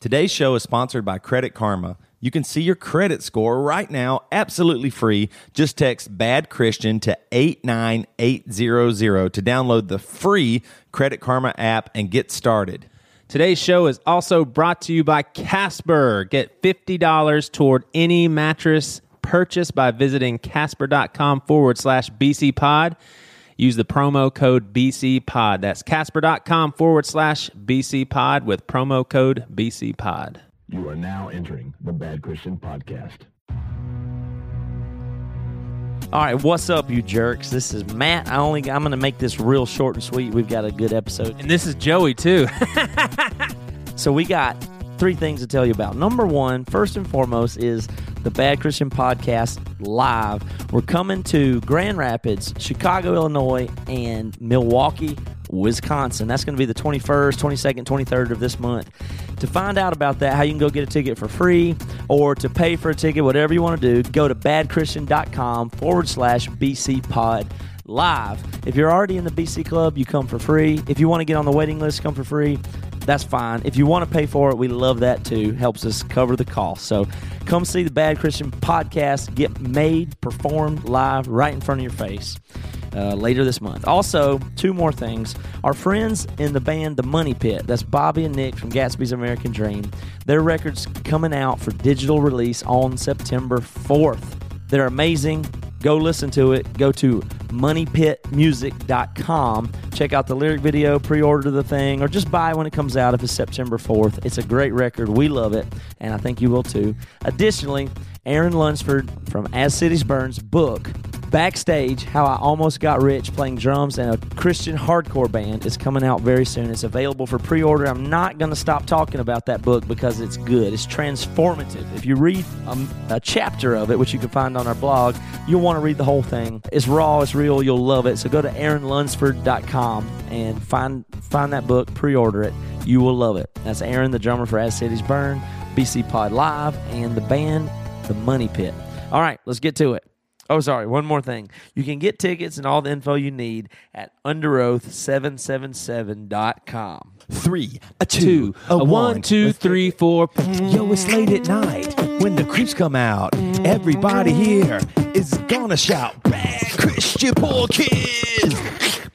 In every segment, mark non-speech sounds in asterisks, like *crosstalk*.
Today's show is sponsored by Credit Karma. You can see your credit score right now absolutely free. Just text bad Christian to 89800 to download the free Credit Karma app and get started. Today's show is also brought to you by Casper. Get $50 toward any mattress purchase by visiting casper.com forward slash BC pod. Use the promo code BC pod. That's casper.com forward slash BC pod with promo code BC pod. You are now entering the Bad Christian Podcast. All right, what's up, you jerks? This is Matt. I only I'm going to make this real short and sweet. We've got a good episode. And this is Joey, too. *laughs* So we got three things to tell you about. Number one, first and foremost, is the Bad Christian Podcast live. We're coming to Grand Rapids, Chicago, Illinois, and Milwaukee, Wisconsin. That's going to be the 21st, 22nd, 23rd of this month. To find out about that, how you can go get a ticket for free or to pay for a ticket, whatever you want to do, go to badchristian.com forward slash BC pod live. If you're already in the BC club, you come for free. If you want to get on the waiting list, come for free. That's fine. If you want to pay for it, we love that too. Helps us cover the cost. So come see the Bad Christian podcast get made, performed live right in front of your face. Uh, later this month. Also, two more things. Our friends in the band The Money Pit, that's Bobby and Nick from Gatsby's American Dream, their record's coming out for digital release on September 4th. They're amazing. Go listen to it. Go to moneypitmusic.com. Check out the lyric video, pre order the thing, or just buy when it comes out if it's September 4th. It's a great record. We love it, and I think you will too. Additionally, Aaron Lunsford from As Cities Burns book, Backstage How I Almost Got Rich Playing Drums in a Christian Hardcore Band is coming out very soon. It's available for pre order. I'm not going to stop talking about that book because it's good. It's transformative. If you read um, a chapter of it, which you can find on our blog, you'll want to read the whole thing. It's raw, it's real, you'll love it. So go to aaronlunsford.com and find, find that book, pre order it. You will love it. That's Aaron, the drummer for As Cities Burn, BC Pod Live, and the band, The Money Pit. All right, let's get to it. Oh, sorry. One more thing. You can get tickets and all the info you need at underoath777.com. Three, a Two, two, a one, two, three, four. Yo, it's late at night when the creeps come out. Everybody here is gonna shout, Bad Christian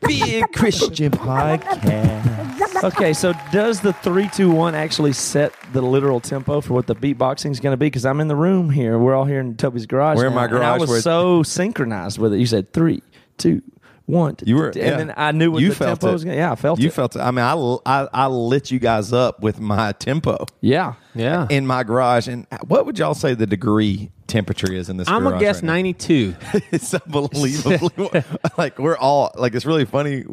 Podcast! Big Christian Podcast. Okay, so does the three, two, one actually set the literal tempo for what the beatboxing is going to be? Because I'm in the room here. We're all here in Toby's garage. We're in now, my and I was where- so synchronized with it. You said three, two, one. You were, and yeah. then I knew what you the felt tempo it. was. Gonna, yeah, I felt you it. felt it. I mean, I, I I lit you guys up with my tempo yeah. Yeah. in my garage. And what would y'all say the degree temperature is in this? I'm to guess right 92. *laughs* it's unbelievably *laughs* like we're all like it's really funny.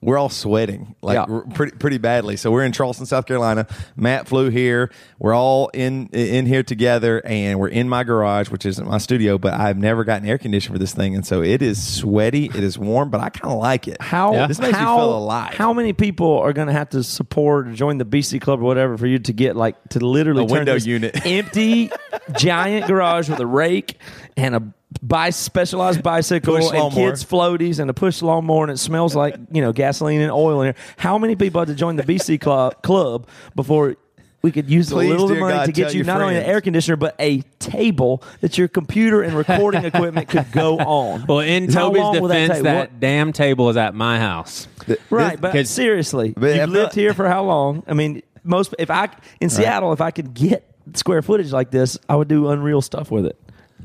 We're all sweating like Yeah. pretty pretty badly. So we're in Charleston, South Carolina. Matt flew here. We're all in in here together, and we're in my garage, which isn't my studio. But I've never gotten air conditioning for this thing, and so it is sweaty. It is warm, but I kind of like it. How Yeah. This makes how, me feel alive. How many people are going to have to support or join the BC Club or whatever for you to get like to literally A turn window this unit. empty giant garage with a rake and a bi- specialized bicycle Push and lawnmower. kids floaties and a push lawnmower and it smells like you know gasoline and oil in here. How many people had to join the BC Club club before? We could use Please, a little of money God, to get you your not only an air conditioner but a table that your computer and recording *laughs* equipment could go on. Well, in How Toby's long will defense, take? that, damn table is at my house. Right, but seriously, But you've feel- lived here for how long? I mean, most if I in Seattle, if I could get square footage like this, I would do unreal stuff with it.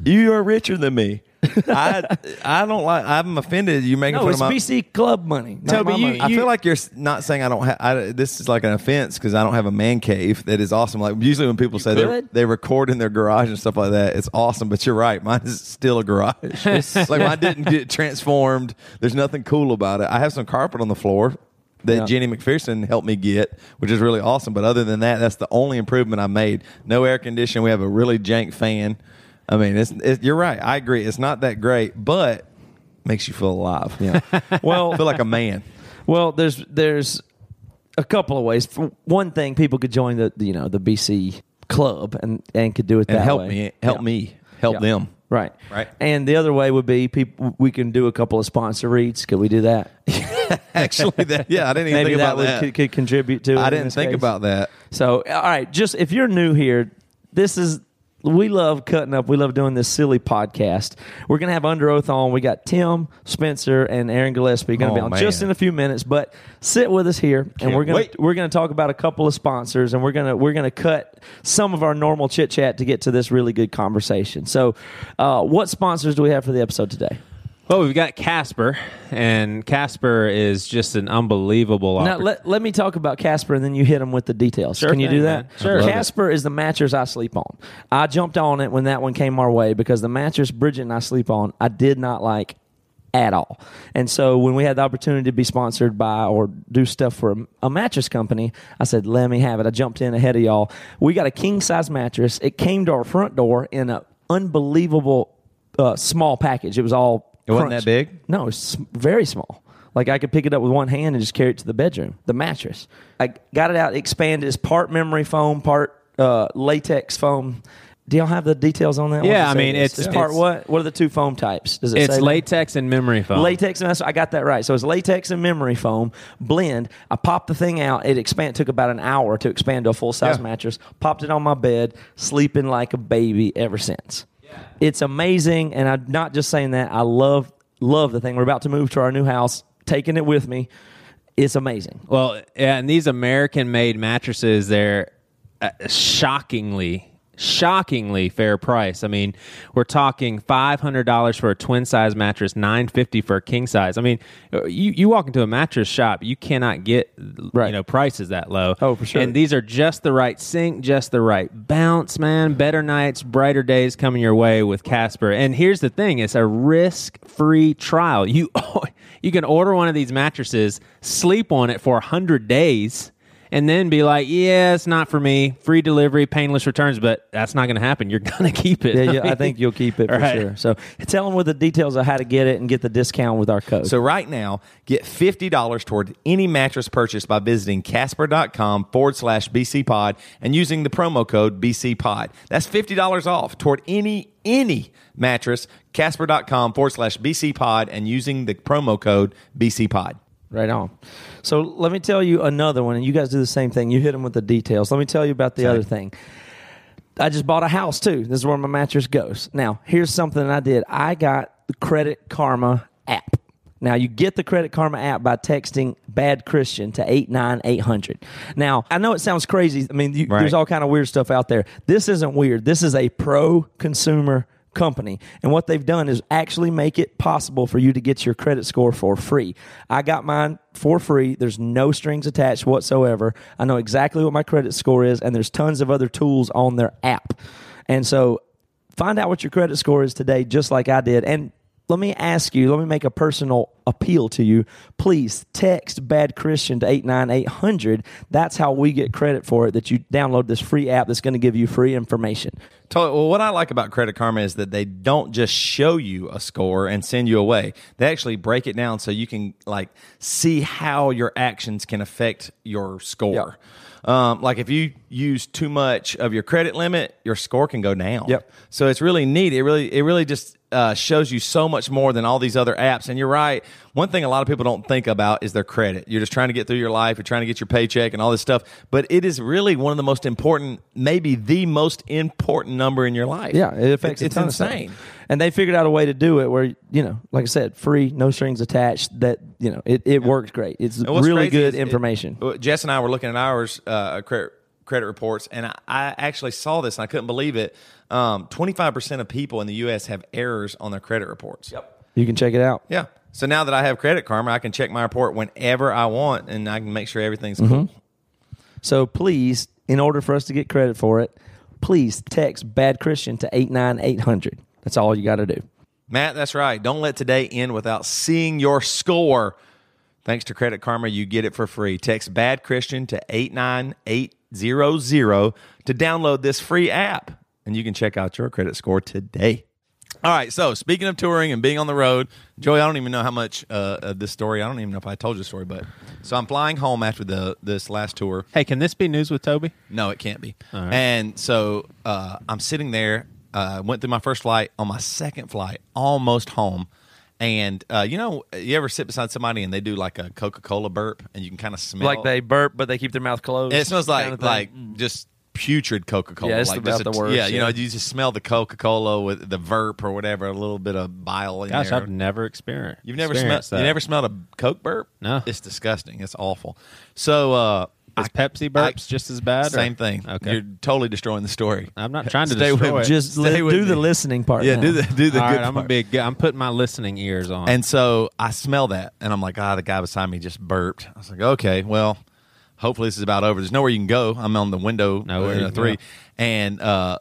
You are richer than me. *laughs* I I don't like. I'm offended. You making No, fun it's of my. BC club money. not Toby, my you- money. I feel like you're s- not saying I don't have. This is like an offense because I don't have a man cave. That is awesome. Like usually when people say they could. they record in their garage and stuff like that, it's awesome. But you're right. Mine is still a garage. It's *laughs* like mine didn't get transformed. There's nothing cool about it. I have some carpet on the floor that Yeah. Jenny McPherson helped me get, which is really awesome. But other than that, that's the only improvement I made. No air conditioning. We have a really jank fan. I mean, it's, it, you're right. I agree. It's not that great, but makes you feel alive. Yeah. *laughs* well, feel like a man. well, there's there's a couple of ways. For one thing, people could join the you know the BC club and and could do it and that help way. me, help Yeah. me, help Yeah. them. Right. Right. And the other way would be people. We can do a couple of sponsor reads. Could we do that? *laughs* Actually, that, yeah, I didn't even *laughs* Maybe think that about that. Could, could contribute to. it I didn't think case. about that. So, all right, just if you're new here, this is we love cutting up. We love doing this silly podcast. We're gonna have Underoath on. We got Tim Spencer and Aaron Gillespie going to be Oh, on man. just in a few minutes. But sit with us here, and Can't we're gonna wait. we're gonna talk about a couple of sponsors, and we're gonna we're gonna cut some of our normal chit chat to get to this really good conversation. So, uh, what sponsors do we have for the episode today? Well, we've got Casper, and Casper is just an unbelievable. Now, oppor- let, let me talk about Casper and then you hit him with the details. Sure Can you thing, do that? man. Sure. Casper is the mattress I sleep on. I jumped on it when that one came our way because the mattress Bridget and I sleep on, I did not like at all. And so when we had the opportunity to be sponsored by or do stuff for a, a mattress company, I said, let me have it. I jumped in ahead of y'all. We got a king size mattress. It came to our front door in an unbelievable uh, small package. It was all. It wasn't that big? No, it's very small. Like I could pick it up with one hand and just carry it to the bedroom. The mattress. I got it out, expanded. It's part memory foam, part uh, latex foam. Do y'all have the details on that? Yeah, What does it I mean, it's- it's part it's- what? What are the two foam types? Does it it's say that? latex and memory foam. Latex and that's, I got that right. So it's latex and memory foam blend. I popped the thing out. It expand took about an hour to expand to a full size Yeah. mattress. Popped it on my bed, sleeping like a baby ever since. It's amazing, and I'm not just saying that. I love love the thing. We're about to move to our new house, taking it with me. It's amazing. Well, yeah, and these American-made mattresses, they're uh, shockingly, shockingly fair price. I mean, we're talking five hundred dollars for a twin size mattress, nine fifty for a king size. I mean, you you walk into a mattress shop, you cannot get Right. you know prices that low. Oh, for sure. And these are just the right sink, just the right bounce, man. Better nights, brighter days coming your way with Casper. And here's the thing: it's a risk-free trial. You *laughs* you can order one of these mattresses, sleep on it for hundred days. And then be like, yeah, it's not for me. Free delivery, painless returns, but that's not going to happen. You're *laughs* going to keep it. Yeah, yeah, I think you'll keep it for Right. sure. So tell them with the details of how to get it and get the discount with our code. So right now, get fifty dollars toward any mattress purchase by visiting Casper.com forward slash BC Pod and using the promo code BC Pod. That's fifty dollars off toward any any mattress. Casper.com forward slash BC Pod and using the promo code BC Pod. Right on. So let me tell you another one, and you guys do the same thing. You hit them with the details. Let me tell you about the Okay. other thing. I just bought a house too. This is where my mattress goes. Now, here's something I did. I got the Credit Karma app. Now, you get the Credit Karma app by texting Bad Christian to 89800. Now, I know it sounds crazy. I mean, you, Right. there's all kind of weird stuff out there. This isn't weird. This is a pro consumer company. And what they've done is actually make it possible for you to get your credit score for free. I got mine for free. There's no strings attached whatsoever. I know exactly what my credit score is, and there's tons of other tools on their app. And so find out what your credit score is today, just like I did. And let me ask you, let me make a personal appeal to you. Please text Bad Christian to 89800. That's how we get credit for it, that you download this free app that's going to give you free information. Totally. Well, what I like about Credit Karma is that they don't just show you a score and send you away. They actually break it down so you can like see how your actions can affect your score. Um, like if you use too much of your credit limit, your score can go down. Yep. So it's really neat. It really, it really just uh, shows you so much more than all these other apps. And you're right. One thing a lot of people don't think about is their credit. You're just trying to get through your life. You're trying to get your paycheck and all this stuff. But it is really one of the most important, maybe the most important number in your life. Yeah, it affects It's, it's insane. And they figured out a way to do it where, you know, like I said, free, no strings attached. That, you know, it, it works great. It's really good is it- information. uh, Jess and I were looking at ours uh, credit credit reports, and I, I actually saw this and I couldn't believe it. Twenty five percent of people in the U.S. have errors on their credit reports. Yep. you can check it out. Yeah. So now that I have Credit Karma, I can check my report whenever I want, and I can make sure everything's Mm-hmm. cool. So please, in order for us to get credit for it, please text Bad Christian to 89800. That's all you got to do. Matt, that's right. Don't let today end without seeing your score. Thanks to Credit Karma, you get it for free. Text Bad Christian to 89800 to download this free app, and you can check out your credit score today. All right, so speaking of touring and being on the road, Joey, I don't even know how much uh, of this story. I don't even know if I told you the story, but so I'm flying home after the this last tour. Hey, can this be news with Toby? No, it can't be. right. And so uh, I'm sitting there uh, went through my first flight. On my second flight, almost home. And uh, you know, you ever sit beside somebody and they do like a Coca Cola burp, and you can kind of smell Like they burp, but they keep their mouth closed. It smells like kinda thing. like just putrid Coca Cola. Yeah, it's like about just a- the worst, Yeah, you know, you just smell the Coca Cola with the verp or whatever, a little bit of bile in Gosh, there. I've never experienced. You've never smelled experienced you that. never smelled a Coke burp? No. it's disgusting. It's awful. So uh, Is I- Pepsi burps just as bad? or- same thing. Okay. You're totally destroying the story. I'm not trying to Stay destroy me. it. just Stay li- with do the listening part. Yeah, now. do the do the All good right, I'm a part. big. I'm putting my listening ears on. And so I smell that, and I'm like, ah, the guy beside me just burped. I was like, okay, well, hopefully this is about over. There's nowhere you can go. I'm on the window Nowhere uh, you can three, go. and uh,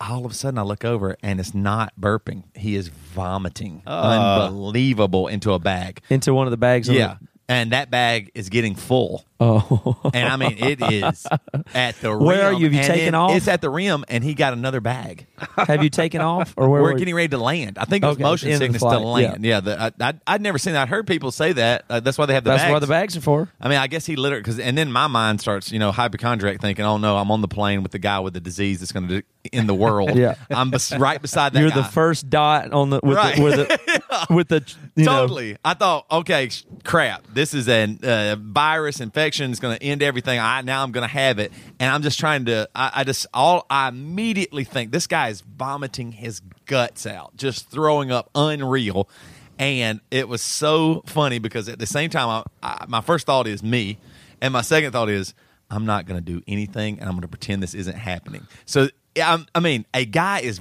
all of a sudden I look over, and it's not burping. He is vomiting, Uh. unbelievable, into a bag. into one of the bags. on Yeah, and that bag is getting full. oh, And I mean, it is at the rim. Where are you? Have you and taken off? It's at the rim, and he got another bag. have you taken off or where? We're were getting ready to land. I think it was Okay, motion sickness to land. Yeah, the, I, I, I'd never seen that. I heard people say that. Uh, that's why they have the That's bags. what the bags are for. I mean, I guess he literally because, and then my mind starts, you know, hypochondriac thinking, "Oh no, I'm on the plane with the guy with the disease that's going to end the world." Yeah. I'm bes- right beside that. You're guy. the first dot on the with Right. the with the, *laughs* with the you know, totally. I thought, okay, sh- crap. This is a uh, virus infection. It's going to end everything. I now I'm going to have it, and I'm just trying to. I, I just all I immediately think this guy is vomiting his guts out, just throwing up, unreal. And it was so funny because at the same time, I, I, my first thought is me, and my second thought is I'm not going to do anything, and I'm going to pretend this isn't happening. So yeah, I'm, I mean, a guy is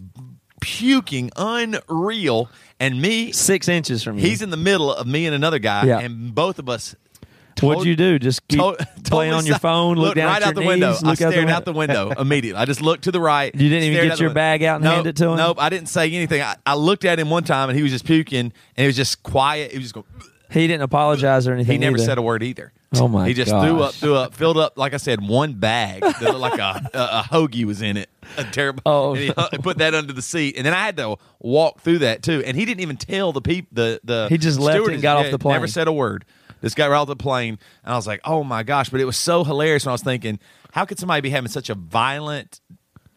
puking unreal, and me six inches from you. He's in the middle of me and another guy, Yeah. and both of us. What'd you do? Just keep to- *laughs* playing totally on your si- phone, look, down right at out the your window. knees, I look stared out out the window *laughs* immediately. I just looked to the right. You didn't even stared get out the your window. bag out and nope, hand it to him? Nope, I didn't say anything. I, I looked at him one time, and he was just puking, and he was just quiet. He was just going. He didn't apologize or anything. He never either. said a word either. Oh, *laughs* my god. He just threw up, threw up, filled up. Like I said, one bag that looked like a, a, a hoagie was in it. A terrible. Oh, and he put that under the seat, and then I had to walk through that too. And he didn't even tell the people. the the. He just left and got off the plane. Never said a word. This guy right off the plane, and I was like, "Oh my gosh!" But it was so hilarious when I was thinking, "How could somebody be having such a violent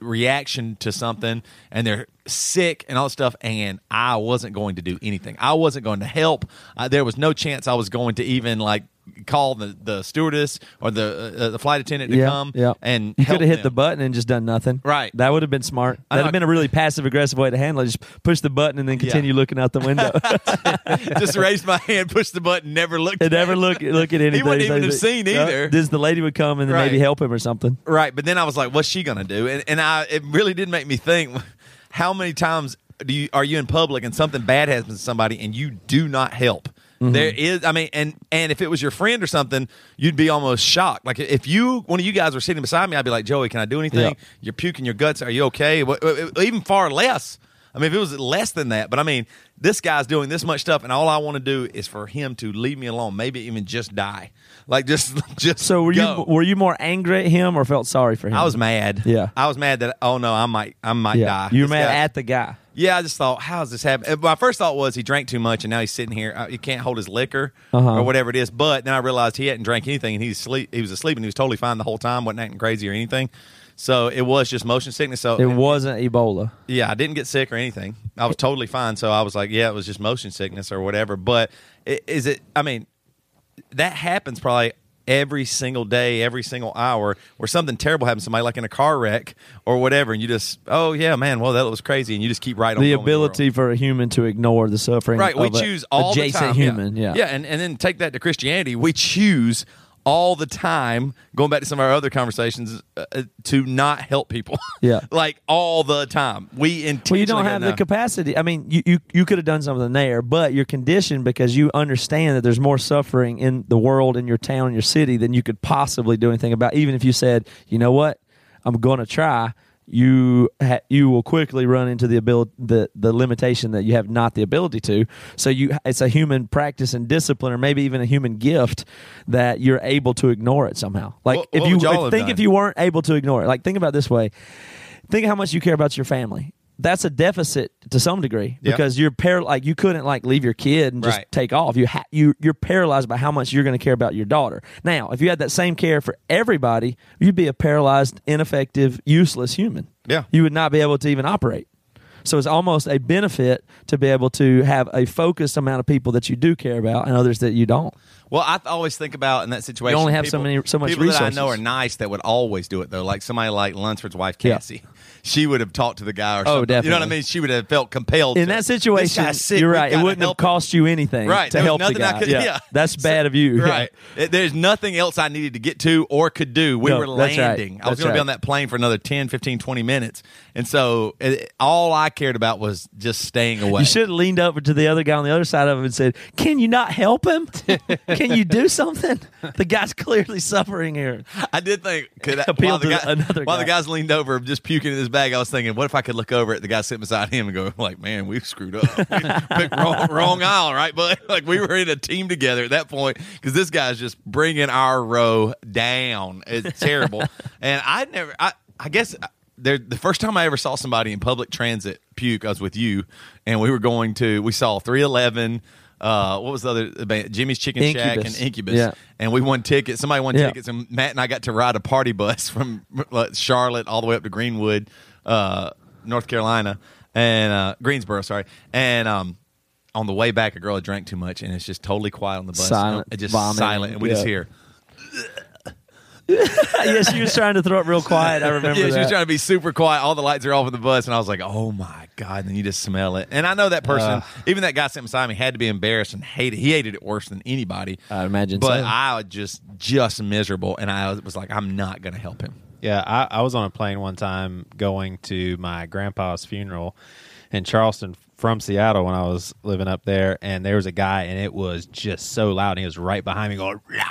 reaction to something and they're sick and all that stuff and I wasn't going to do anything. I wasn't going to help. Uh, there was no chance I was going to even like call the, the stewardess or the uh, the flight attendant to yeah, come yeah. and you could have hit the button and just done nothing. Right. That would have been smart. That'd have been a really passive aggressive way to handle it. Just push the button and then continue looking out the window. *laughs* *laughs* just raised my hand, pushed the button, never and at never look look at *laughs* anything. He wouldn't even Say- have seen Yeah. either. This the lady would come and then maybe help him or something. Right, but then I was like, "What's she gonna do?" And and I it really did make me think: How many times do you are you in public and something bad happens to somebody and you do not help? Mm-hmm. There is, I mean, and and if it was your friend or something, you'd be almost shocked. Like if you one of you guys were sitting beside me, I'd be like, "Joey, can I do anything? Yeah. You're puking your guts. Are you okay?" What- Even far less. I mean, if it was less than that, but I mean, this guy's doing this much stuff, and all I want to do is for him to leave me alone. Maybe even just die. Like just *laughs* just So were go. you were you more angry at him or felt sorry for him? I was mad. Yeah. I was mad that oh no, I might I might yeah. die. You were This mad guy- at the guy. Yeah, I just thought, how's this happen? My first thought was he drank too much and now he's sitting here. Uh, he can't hold his liquor Uh-huh. or whatever it is. But then I realized he hadn't drank anything and he's asleep. He was asleep and he was totally fine the whole time. wasn't acting crazy or anything. So it was just motion sickness. So It wasn't Ebola. yeah, I didn't get sick or anything. I was totally fine. So I was like, yeah, it was just motion sickness or whatever. But i- is it? I mean, that happens probably every single day, every single hour, where something terrible happens to somebody, like in a car wreck or whatever, and you just, oh yeah, man, well that was crazy, and you just keep right on. The going with world. ability for a human to ignore the suffering. right? We choose all adjacent the time. human. Yeah. yeah, and and then take that to Christianity. We choose all the time. Going back to some of our other conversations, uh, uh, to not help people. *laughs* Yeah. like all the time. We intentionally. Well, you don't have the capacity. I mean, you, you, you could have done something there, but you're conditioned because you understand that there's more suffering in the world, in your town, in your city than you could possibly do anything about. Even if you said, you know what, I'm going to try, you ha- you will quickly run into the ability the the limitation that you have not the ability to. So you it's a human practice and discipline, or maybe even a human gift that you're able to ignore it somehow. Like What- if what you think done? if you weren't able to ignore it, like think about it this way think how much you care about your family that's a deficit to some degree because you're par- like you couldn't like leave your kid and just Right. take off. You ha- you you're paralyzed by how much you're going to care about your daughter. Now, if you had that same care for everybody, you'd be a paralyzed, ineffective, useless human. Yeah. you would not be able to even operate. So it's almost a benefit to be able to have a focused amount of people that you do care about and others that you don't. Well, I always think about in that situation. You only have so many- so much people that I know are nice that would always do it though. Like somebody like Lunsford's wife, Yeah. She would have talked to the guy or Oh, something. You know what I mean? She would have felt compelled. In to. that situation, sick. you're right. It wouldn't have help him. cost you anything Right. to There help the guy. could- yeah. yeah. That's bad of you. Yeah. Right. It- There's nothing else I needed to get to or could do. We No, were that's right. landing. I was going to be on that plane for another 10, 15, 20 minutes. And so it, all I cared about was just staying away. You should have leaned over to the other guy on the other side of him and said, "Can you not help him? *laughs* Can you do something? The guy's clearly suffering here." I did think could I, Appeal while, the guy, another while guy. the guys leaned over just puking in his bag, I was thinking, what if I could look over at the guy sitting beside him and go, like, man, we've screwed up. We *laughs* picked wrong, wrong aisle, right? But *laughs* like we were in a team together at that point because this guy's just bringing our row down. It's terrible. *laughs* and I never, I, I guess. Uh, there, the first time I ever saw somebody in public transit puke, I was with you, and we were going to. We saw 311. Uh, what was the other band? Jimmy's Chicken Shack and Incubus. Yeah. And we won tickets. Somebody won Yeah. tickets, and Matt and I got to ride a party bus *laughs* from Charlotte all the way up to Greenwood, uh, North Carolina, and uh, Greensboro. Sorry, and um, on the way back, a girl had drank too much, and it's just totally quiet on the bus. Silent, just vomiting. silent, and we just Yeah. hear. *laughs* yes, she was trying to throw it real quiet. I remember yeah, she that. was trying to be super quiet. All the lights are off in the bus, and I was like, "Oh my god!" And then you just smell it. And I know that person, Uh. even that guy sitting beside me, had to be embarrassed and hated. He hated it worse than anybody. I imagine but so. I was just just miserable, and I was like, "I'm not going to help him." Yeah, I, I was on a plane one time going to my grandpa's funeral in Charleston from Seattle when I was living up there, and there was a guy, and it was just so loud. And he was right behind me going, "Rah!"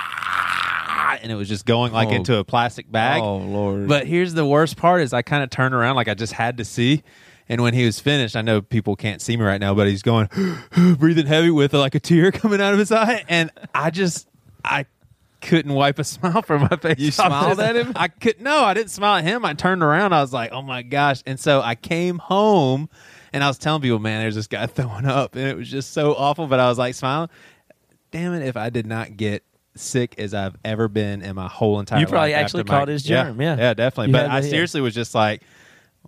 And it was just going like Oh. into a plastic bag. Oh, Lord. But here's the worst part: is I kind of turned around like I just had to see. And when he was finished, I know people can't see me right now, but he's going, *gasps* breathing heavy with like a tear *laughs* coming out of his eye, and I just, I couldn't wipe a *laughs* smile from my face. You *laughs* smiled at him? I could no, I didn't smile at him. I turned around. I was like, oh my gosh! And so I came home, and I was telling people, man, there's this guy throwing up, and it was just so awful. But I was like smiling. Damn it! If I did not get sick as I've ever been in my whole entire You probably life actually after my- caught his germ, yeah. yeah, definitely. You but had I the- yeah. seriously was just like.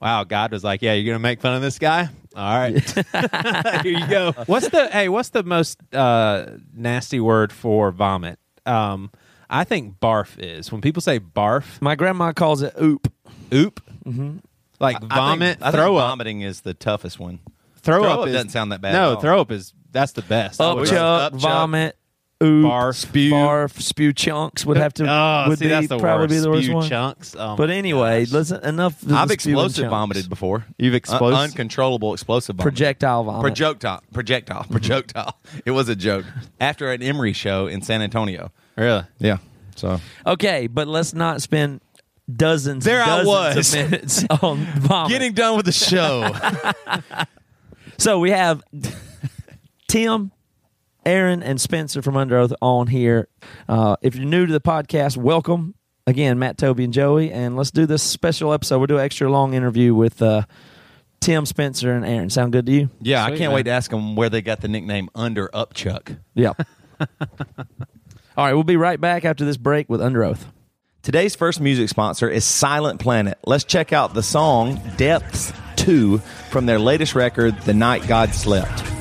Wow, God was like, "Yeah, you're gonna make fun of this guy. All right, *laughs* here you go." What's the hey? What's the most uh, nasty word for vomit? Um, I think barf is when people say barf, My grandma calls it oop. oop, mm-hmm. like I vomit, think, I think throw up. vomiting is the toughest one. Throw, Throw up, up is, doesn't sound that bad No, at all. throw up is that's the best. I Up chuck, Upchuck. vomit, oop, Barf. spew, barf, spew chunks would have to Oh, *laughs* would see, be probably be the worst Spew one. chunks. Oh But anyway, gosh. listen enough. I've explosive vomited before. You've explosive- Un- uncontrollable explosive vomit. projectile vomit. projectile, mm-hmm. projectile, projectile. *laughs* it was a joke. After an Emery show in San Antonio. really. Yeah. So Okay, but let's not spend dozens, There I was. of minutes *laughs* on vomit. getting done with the show. So we have Tim, Aaron, and Spencer from Underoath on here. Uh, if you're new to the podcast, welcome. Again, Matt, Toby, and Joey. And let's do this special episode. We'll do an extra long interview with uh, Tim, Spencer, and Aaron. Sound good to you? yeah, I can't man. wait to ask them where they got the nickname Under Upchuck. Yeah. *laughs* All right, we'll be right back after this break with Underoath. Today's first music sponsor is Silent Planet. Let's check out the song Depths 2 from their latest record, The Night God Slept.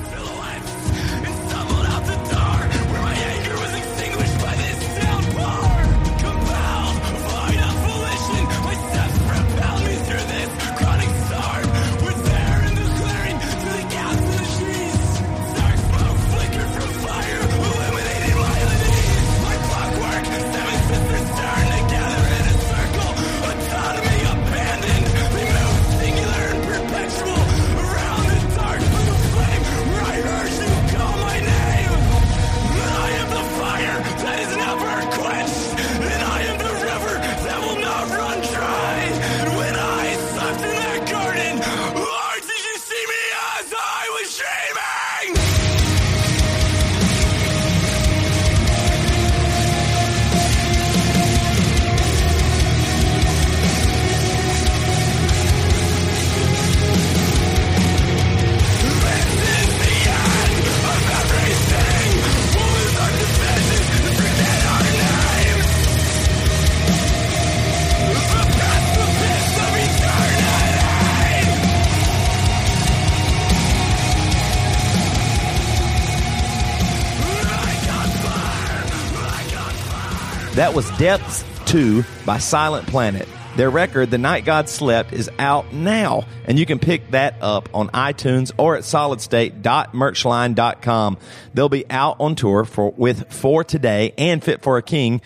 Was Depths 2 by Silent Planet. Their record, The Night God Slept, is out now, and you can pick that up on iTunes or at solidstate.merchline.com. They'll be out on tour for with For Today and Fit for a King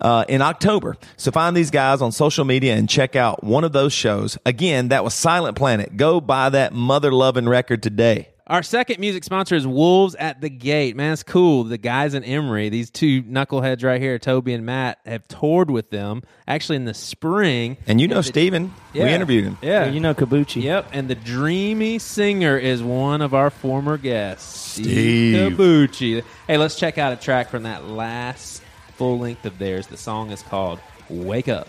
uh, in October. So find these guys on social media and check out one of those shows. Again, that was Silent Planet. Go buy that mother loving record today. Our second music sponsor is Wolves at the Gate. Man, it's cool. The guys in Emery, these two knuckleheads right here, Toby and Matt, have toured with them actually in the spring. And you know Steven. We interviewed him. Yeah. you know Cobucci. Yep, and the dreamy singer is one of our former guests, Steve. Cobucci. Hey, let's check out a track from that last full length of theirs. The song is called "Wake Up."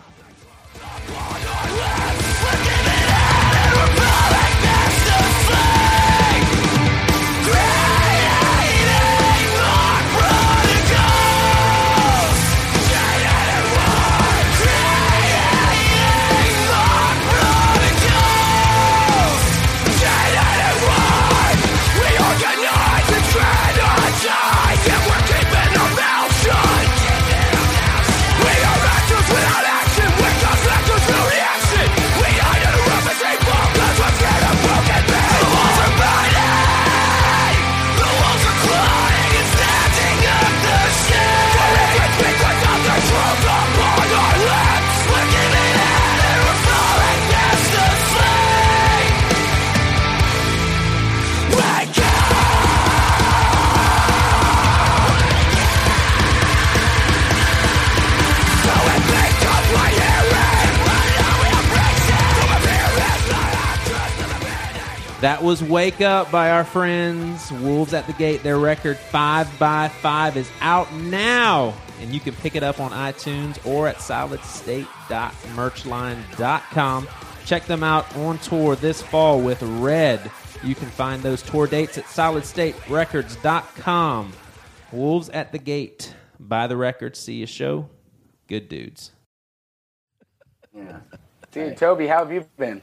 That was Wake Up by our friends Wolves at the Gate. Their record 5 by 5 is out now, and you can pick it up on iTunes or at solidstate.merchline.com. Check them out on tour this fall with Red. You can find those tour dates at solidstaterecords.com. Wolves at the Gate. Buy the record, see a show. Good dudes. Yeah. Dude, Toby, how have you been?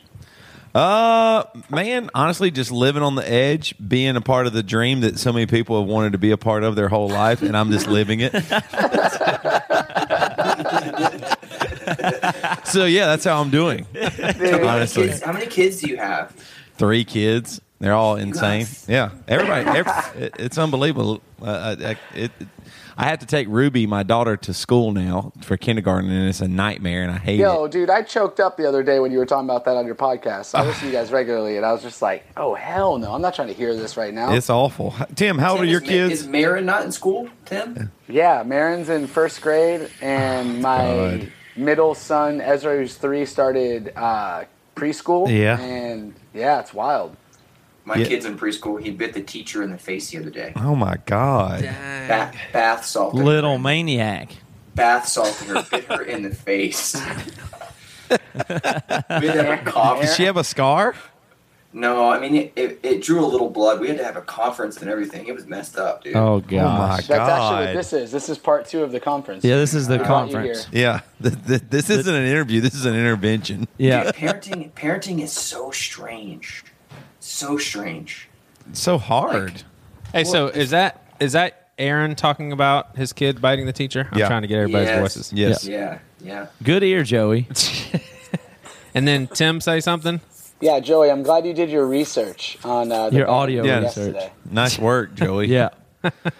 Uh, man, honestly, just living on the edge, being a part of the dream that so many people have wanted to be a part of their whole life, and I'm just living it. *laughs* so yeah, that's how I'm doing. Honestly, Kids, how many kids do you have? three kids. They're all insane. Yeah, everybody. Every, it, it's unbelievable. Uh, I, it, I have to take Ruby, my daughter, to school now for kindergarten, and it's a nightmare, and I hate Yo, it. Yo, dude, I choked up the other day when you were talking about that on your podcast. I listen to you guys regularly, and I was just like, oh, hell no. I'm not trying to hear this right now. It's awful. Tim, how old are your is Ma- kids? Is Marin not in school, Tim? yeah, Marin's in first grade, and *sighs* my Oh, God. middle son, Ezra, who's three, started uh, preschool. Yeah. And yeah, it's wild. My Yeah. kid's in preschool. He bit the teacher in the face the other day. oh my god. Ba- bath salt. Little her. maniac. Bath salting her. Bit her in the face. *laughs* we had to have a cough. Does she have a scar? No, I mean it, it, it drew a little blood. We had to have a conference and everything. It was messed up, dude. Oh Oh my gosh. That's actually what this is. This is part two of the conference. Yeah, this is the I conference. Yeah, th- th- this isn't an interview. This is an intervention. Yeah. Dude, parenting parenting is so strange. So strange. It's so hard. Hey, so is that is that Aaron talking about his kid biting the teacher? I'm Yeah. trying to get everybody's Yes. voices. Yes. Yeah, yeah. Good ear, Joey. *laughs* *laughs* And then Tim say something. Yeah, Joey, I'm glad you did your research on uh, the Your band audio Yeah. research. yesterday. Nice work, Joey. *laughs* Yeah.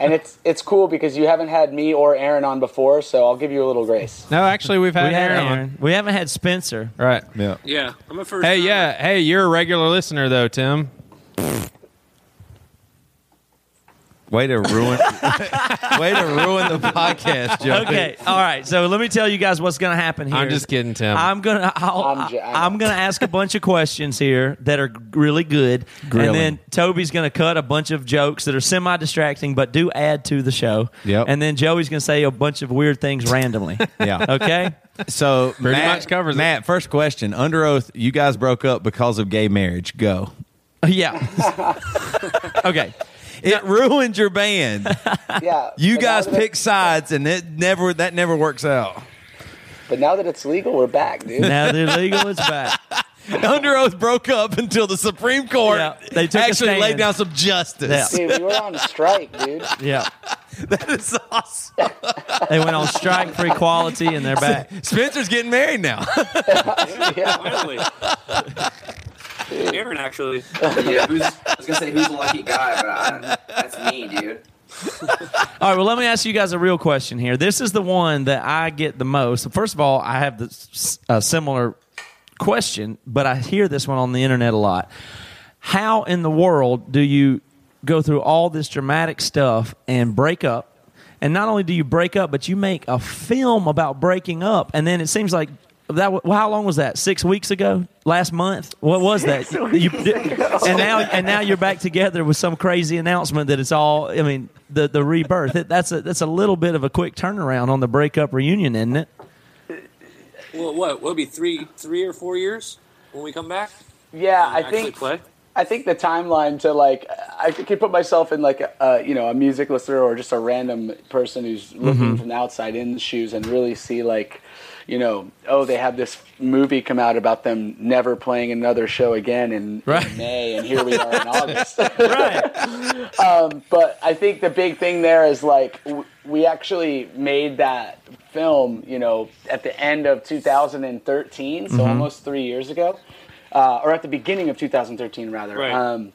And it's it's cool because you haven't had me or Aaron on before, so I'll give you a little grace. No, actually, we've had We had Aaron, on. Aaron. We haven't had Spencer. Right. Yeah. Yeah, I'm a first. Hey, timer. yeah. Hey, you're a regular listener though, Tim. Way to ruin. *laughs* way to ruin the podcast, Joey. Okay. All right. So let me tell you guys what's going to happen here. I'm just kidding, Tim. I'm gonna. I'll, I'm j- I- I'm gonna ask a bunch of questions here that are really good, Grilling. and then Toby's gonna cut a bunch of jokes that are semi distracting but do add to the show. Yep. And then Joey's gonna say a bunch of weird things randomly. *laughs* Yeah. Okay. So Pretty Matt, much covers it. Matt, first question. Underoath, you guys broke up because of gay marriage. Go. yeah. *laughs* okay. It ruined your band. *laughs* Yeah. You but now guys that it- pick sides, and it never that never works out. But now that it's legal, we're back, dude. Now they're legal. It's *laughs* back. Underoath broke up until the Supreme Court Yeah, they took actually laid down some justice. Yeah. Dude, we were on strike, dude. Yeah. *laughs* that is awesome. They went on strike for equality, and they're back. Spencer's getting married now. Finally. Aaron, actually. *laughs* Yeah, who's, I was gonna say who's the lucky guy, but I, that's me, dude. *laughs* All right, well, let me ask you guys a real question here. This is the one that I get the most. First of all, I have this uh, similar question, but I hear this one on the internet a lot. How in the world do you go through all this dramatic stuff and break up? And not only do you break up, but you make a film about breaking up, and then it seems like that. Well, how long was that? Six weeks ago? Last month? What was that? You- and now, and now you're back together with some crazy announcement that it's all. I mean, the the rebirth. That's a that's a little bit of a quick turnaround on the breakup reunion, isn't it? Well, what? Will it be three, three or four years when we come back? Yeah, I think play. I think the timeline to like I could put myself in like a, you know a music listener or just a random person who's looking mm-hmm. from the outside in the shoes and really see like you know oh they have this movie come out about them never playing another show again in, Right. in May and here we are in *laughs* August. Right. *laughs* um, but I think the big thing there is like w- we actually made that film, you know, at the end of 2013, so almost three years ago, uh, or at the beginning of 2013 rather. Right. Um,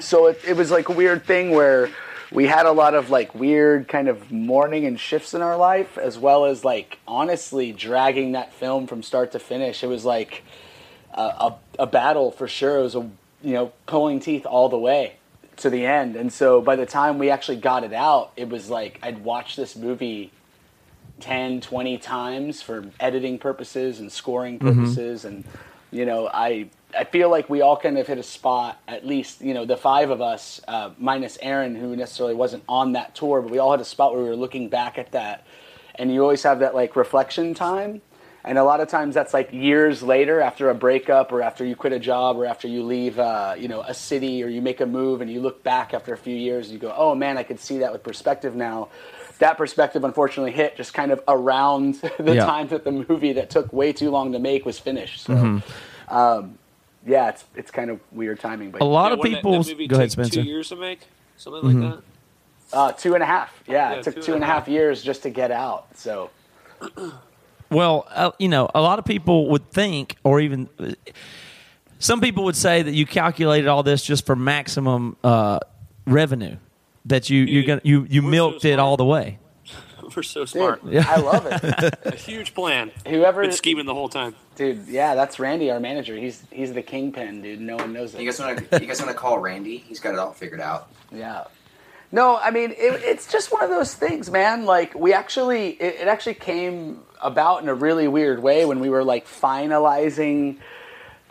so it, it was like a weird thing where we had a lot of like weird kind of morning and shifts in our life, as well as like honestly dragging that film from start to finish. It was like a, a, a battle for sure. It was a you know pulling teeth all the way to the end. And so by the time we actually got it out, it was like I'd watched this movie 10, 20 times for editing purposes and scoring mm-hmm. purposes. And, you know, I, I feel like we all kind of hit a spot, at least, you know, the five of us, uh, minus Aaron, who necessarily wasn't on that tour, but we all had a spot where we were looking back at that. And you always have that like reflection time. And a lot of times that's like years later after a breakup or after you quit a job or after you leave, uh, you know, a city or you make a move and you look back after a few years and you go, oh man, I could see that with perspective now. That perspective unfortunately hit just kind of around *laughs* the Yeah. time that the movie that took way too long to make was finished. So, um, yeah, it's it's kind of weird timing, but A lot Yeah, of what that- people. That, Go ahead, take Spencer. Two years to make, something like that. uh, two and a half. Yeah, Yeah, it took two two and a half years just to get out. So *clears throat* Well, uh, you know, a lot of people would think, or even some people would say that you calculated all this just for maximum uh, revenue. That you you're gonna you you milked it all the way. *laughs* We're so dude, smart. I love it. *laughs* A huge plan. Whoever, Been scheming the whole time. dude, yeah, that's Randy, our manager. He's he's the kingpin, dude. No one knows it. You guys want to? You guys want to call Randy? He's got it all figured out. Yeah. No, I mean it, it's just one of those things, man. Like we actually, it, it actually came about in a really weird way when we were like finalizing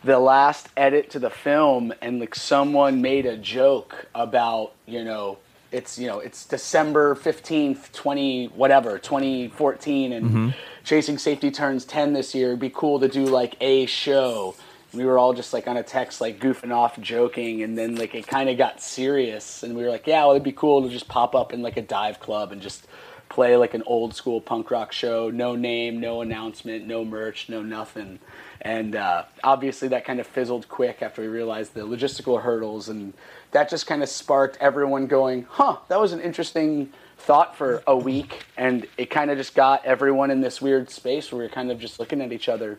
the last edit to the film, and like someone made a joke about you know it's you know it's December fifteenth, twenty whatever, twenty fourteen, and mm-hmm. Chasing Safety turns ten this year. It'd be cool to do like a show. We were all just like on a text, like goofing off, joking, and then like it kind of got serious, and we were like, yeah, well, it'd be cool to just pop up in like a dive club and just play like an old school punk rock show. No name, no announcement, no merch, no nothing. And uh, obviously that kind of fizzled quick after we realized the logistical hurdles, and that just kind of sparked everyone going, huh, that was an interesting thought for a week, and it kind of just got everyone in this weird space where we are kind of just looking at each other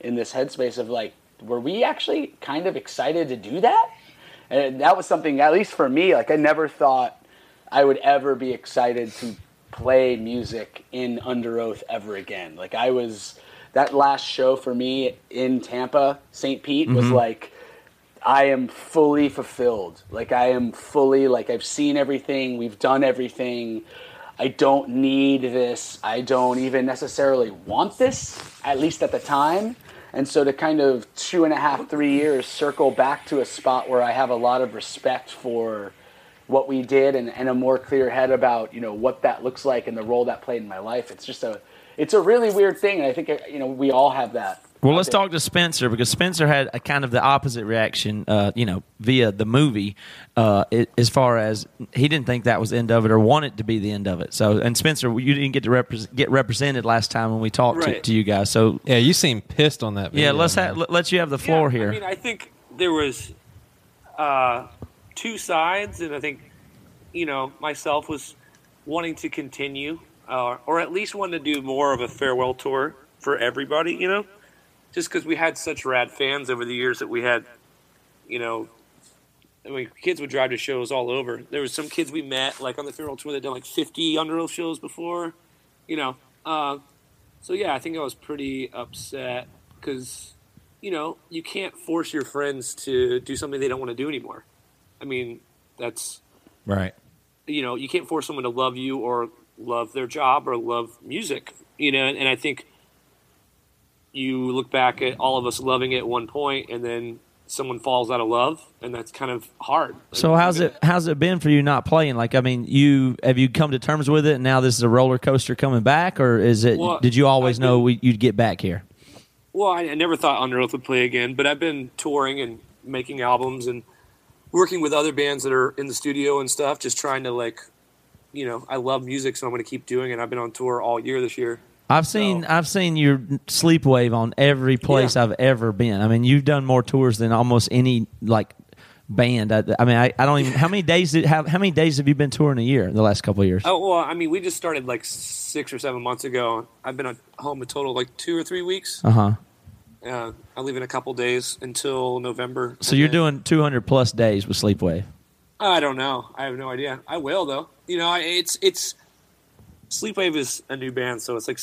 in this headspace of like, were we actually kind of excited to do that? And that was something, at least for me, like I never thought I would ever be excited to play music in Underoath ever again. Like I was, that last show for me in Tampa, St. Pete, was mm-hmm. like, I am fully fulfilled. Like I am fully like I've seen everything, we've done everything. I don't need this. I don't even necessarily want this, at least at the time. And so to kind of two and a half, three years circle back to a spot where I have a lot of respect for what we did and, and a more clear head about, you know, what that looks like and the role that played in my life. It's just a it's a really weird thing and I think you know we all have that. Well, let's talk to Spencer because Spencer had a kind of the opposite reaction, uh, you know, via the movie, uh, it, as far as he didn't think that was the end of it or want it to be the end of it. So, and Spencer, you didn't get to repres get represented last time when we talked to, Right. to you guys. So, Yeah, you seem pissed on that. yeah, let's ha- let let you have the floor Yeah, here. I mean, I think there was uh, two sides, and I think you know myself was wanting to continue, uh, or at least wanting to do more of a farewell tour for everybody. You know, just because we had such rad fans over the years that we had, you know. I mean, kids would drive to shows all over. There was some kids we met, like on the farewell tour, that done like 50 Underoath shows before, you know. Uh, so yeah, I think I was pretty upset because, you know, you can't force your friends to do something they don't want to do anymore. I mean, that's Right. you know, you can't force someone to love you or love their job or love music, you know, and, and I think you look back at all of us loving it at one point and then someone falls out of love and that's kind of hard. So how's it how's it been for you not playing? Like I mean, you have you come to terms with it and now this is a roller coaster coming back or is it Well, did you always I've know we, you'd get back here? Well, I, I never thought Underoath would play again, but I've been touring and making albums and working with other bands that are in the studio and stuff, just trying to like, you know, I love music, so I'm going to keep doing it. I've been on tour all year this year. I've seen I've seen your sleepwave on every place Yeah. I've ever been. I mean, you've done more tours than almost any like band. I, I mean, I, I don't even how many days did have how many days have you been touring a year in the last couple of years? Oh well, I mean, we just started like six or seven months ago. I've been at home a total of like two or three weeks. Uh huh. Uh, I leave in a couple days until November. So you're then- doing 200 plus days with sleepwave. I don't know. I have no idea. I will though. You know, it's it's Sleepwave is a new band, so it's like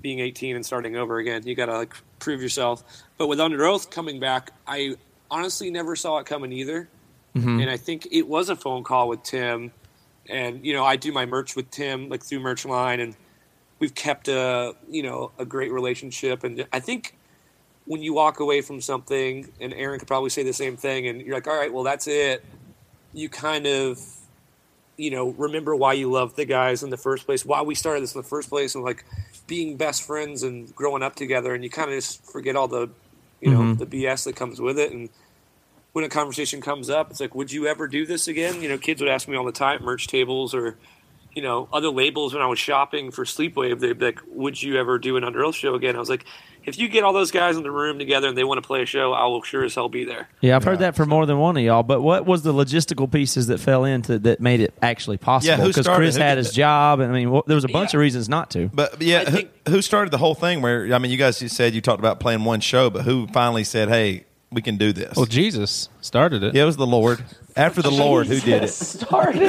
being 18 and starting over again. You got to like prove yourself. But with Underoath coming back, I honestly never saw it coming either. Mm-hmm. And I think it was a phone call with Tim, and you know, I do my merch with Tim like through Merch Line, and we've kept a you know a great relationship. And I think when you walk away from something, and Aaron could probably say the same thing, and you're like, all right, well, that's it you kind of you know remember why you loved the guys in the first place why we started this in the first place and like being best friends and growing up together and you kind of just forget all the you know mm-hmm. the bs that comes with it and when a conversation comes up it's like would you ever do this again? You know kids would ask me all the time merch tables or you know other labels when i was shopping for sleepwave they'd be like would you ever do an Underoath show again i was like if you get all those guys in the room together and they want to play a show i will sure as hell be there Yeah, I've heard that from more than one of y'all. But what was the logistical pieces that fell into that made it actually possible? Yeah, Because started- Chris who had his that? job, and I mean, well, there was a bunch Yeah. of reasons not to. But yeah, who, think- who started the whole thing? Where I mean, you guys you said you talked about playing one show, but who finally said, "Hey, we can do this"? Well, Jesus started it. yeah, it was the Lord. After the Lord, who did it? Started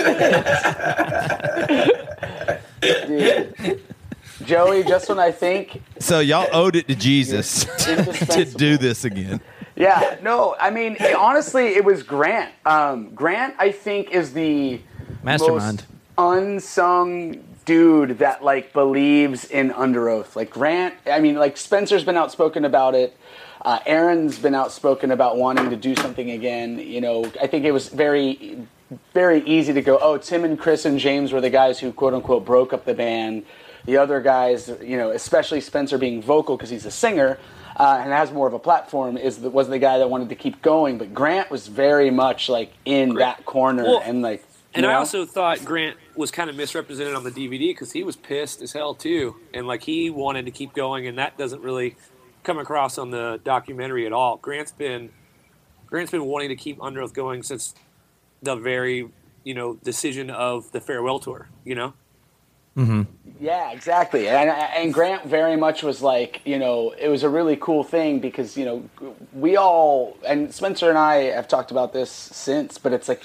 it. Dude. *laughs* Joey, just when I think So y'all owed it to Jesus *laughs* to do this again. Yeah, no, I mean, it- honestly, it was Grant. Um, Grant, I think, is the Mastermind. most unsung dude that like believes in Underoath. Like Grant, I mean, like Spencer's been outspoken about it. Uh, Aaron's been outspoken about wanting to do something again. You know, I think it was very, very easy to go. Oh, Tim and Chris and James were the guys who quote unquote broke up the band. The other guys, you know, especially Spencer being vocal because he's a singer uh, and has more of a platform, is the, was the guy that wanted to keep going. But Grant was very much like in that corner Well, and like. And you I also thought Grant was kind of misrepresented on the DVD because he was pissed as hell too, and like he wanted to keep going, and that doesn't really come across on the documentary at all. Grant's been Grant's been wanting to keep Underoath going since the very you know decision of the farewell tour. You know, Mm-hmm. Yeah, exactly. And, and Grant very much was like, you know, it was a really cool thing because, you know, we all, and Spencer and I have talked about this since, but it's like,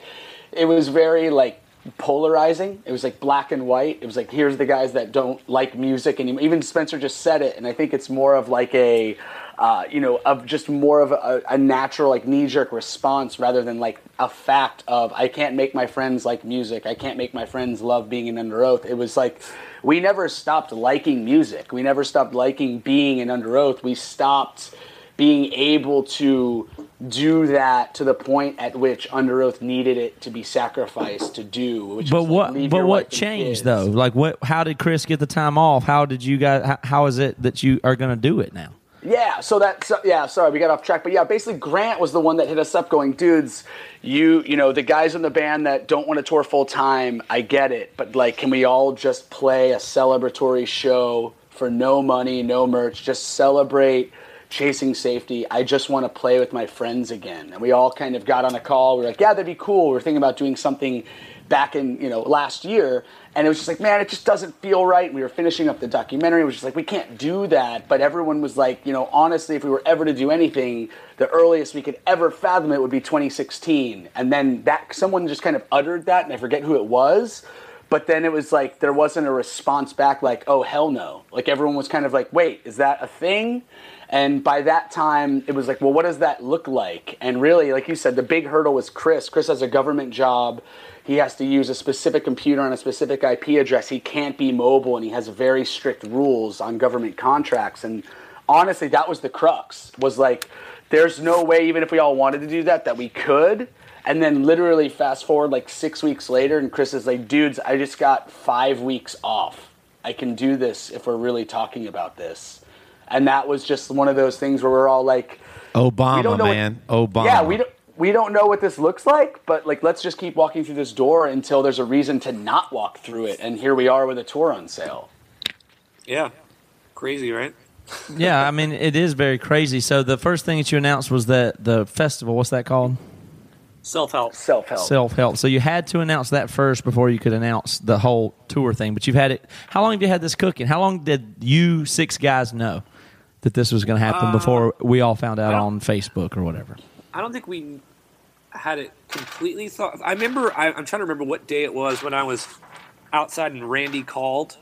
it was very like polarizing. It was like black and white. It was like, here's the guys that don't like music and Even Spencer just said it. And I think it's more of like a, uh, you know, of just more of a, a natural, like knee jerk response rather than like a fact of I can't make my friends like music. I can't make my friends love being in Underoath. It was like we never stopped liking music. We never stopped liking being in Underoath. We stopped being able to do that to the point at which Underoath needed it to be sacrificed to do. Which But was, like, what? But what changed though? Like what? How did Chris get the time off? How did you guys? How, how is it that you are going to do it now? Yeah, so that so, yeah, sorry, we got off track, but yeah, basically Grant was the one that hit us up going, dudes, you you know, the guys in the band that don't want to tour full time, I get it, but like can we all just play a celebratory show for no money, no merch, just celebrate chasing safety. I just want to play with my friends again. And we all kind of got on a call. We were like, yeah, that'd be cool. We are thinking about doing something back in you know last year and it was just like man it just doesn't feel right we were finishing up the documentary it was just like we can't do that but everyone was like you know honestly if we were ever to do anything the earliest we could ever fathom it would be 2016 and then that someone just kind of uttered that and i forget who it was but then it was like there wasn't a response back like oh hell no like everyone was kind of like wait is that a thing and by that time, it was like, well, what does that look like? And really, like you said, the big hurdle was Chris. Chris has a government job. He has to use a specific computer on a specific IP address. He can't be mobile, and he has very strict rules on government contracts. And honestly, that was the crux. Was like, there's no way, even if we all wanted to do that, that we could. And then literally fast forward like six weeks later, and Chris is like, dudes, I just got five weeks off. I can do this if we're really talking about this and that was just one of those things where we're all like, Obama, man, what, Obama. Yeah, we don't. We don't know what this looks like, but like let's just keep walking through this door until there's a reason to not walk through it. And here we are with a tour on sale. Yeah. Crazy, right? *laughs* yeah, I mean it is very crazy. So the first thing that you announced was that the festival, what's that called? Self help. Self help. Self help. So you had to announce that first before you could announce the whole tour thing. But you've had it. How long have you had this cooking? How long did you six guys know? That this was going to happen uh, before we all found out on Facebook or whatever? I don't think we had it completely thought. I remember. I, am trying to remember what day it was when I was outside and Randy called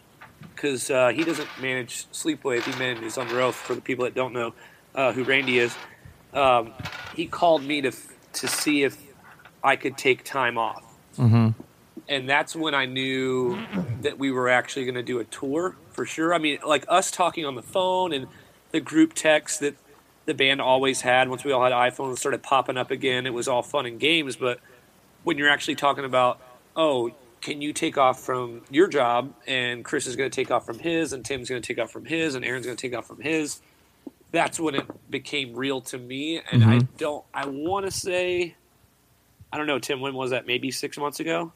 because uh, he doesn't manage Sleepwave. He manages Underoath. For the people that don't know uh, who Randy is, um, he called me to to see if I could take time off. Mm-hmm. And that's when I knew that we were actually going to do a tour for sure. I mean, like us talking on the phone and the group text that the band always had once we all had iPhones started popping up again. It was all fun and games, but when you're actually talking about, oh, can you take off from your job and Chris is going to take off from his and Tim's going to take off from his and Aaron's going to take off from his, that's when it became real to me. And mm-hmm. I don't, I want to say, I don't know, Tim, when was that? Maybe six months ago?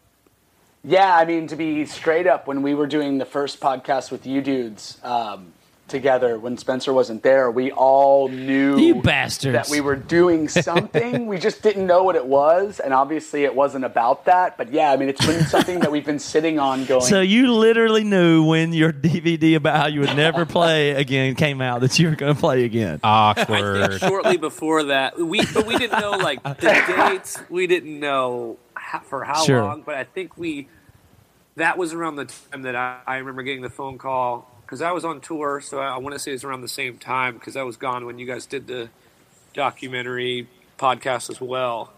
Yeah, I mean, to be straight up, when we were doing the first podcast with you dudes, um, together when Spencer wasn't there, we all knew you bastards. that we were doing *laughs* something. we just didn't know what it was, and obviously it wasn't about that. But yeah, I mean, it's been something that we've been sitting on going. So you literally knew when your DVD about how you would never play again came out that you were going to play again. Awkward. *laughs* shortly before that, we but we didn't know like the *laughs* dates. We didn't know how, for how sure. long, but I think we. That was around the time that I, I remember getting the phone call because I was on tour, so I, I want to say it's around the same time because I was gone when you guys did the documentary podcast as well.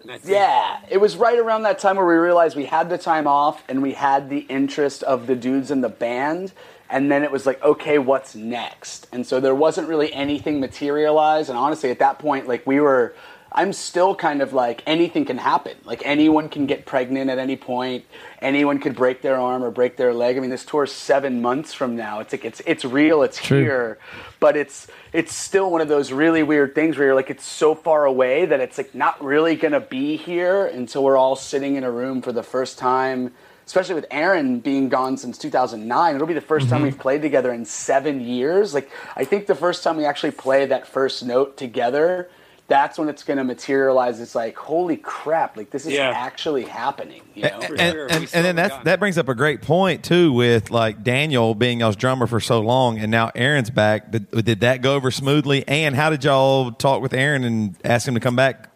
Think, yeah, it was right around that time where we realized we had the time off and we had the interest of the dudes in the band. And then it was like, okay, what's next? And so there wasn't really anything materialized. And honestly, at that point, like we were I'm still kind of like anything can happen. Like anyone can get pregnant at any point. Anyone could break their arm or break their leg. I mean, this tour's seven months from now. It's like it's it's real. It's True. here, but it's it's still one of those really weird things where you're like it's so far away that it's like not really gonna be here until we're all sitting in a room for the first time. Especially with Aaron being gone since 2009, it'll be the 1st mm-hmm. time we've played together in seven years. Like I think the first time we actually played that first note together that's when it's going to materialize. It's like, holy crap! Like this is yeah. actually happening. You know? And, and, and, and then that that brings up a great point too, with like Daniel being y'all's drummer for so long, and now Aaron's back. Did, did that go over smoothly? And how did y'all talk with Aaron and ask him to come back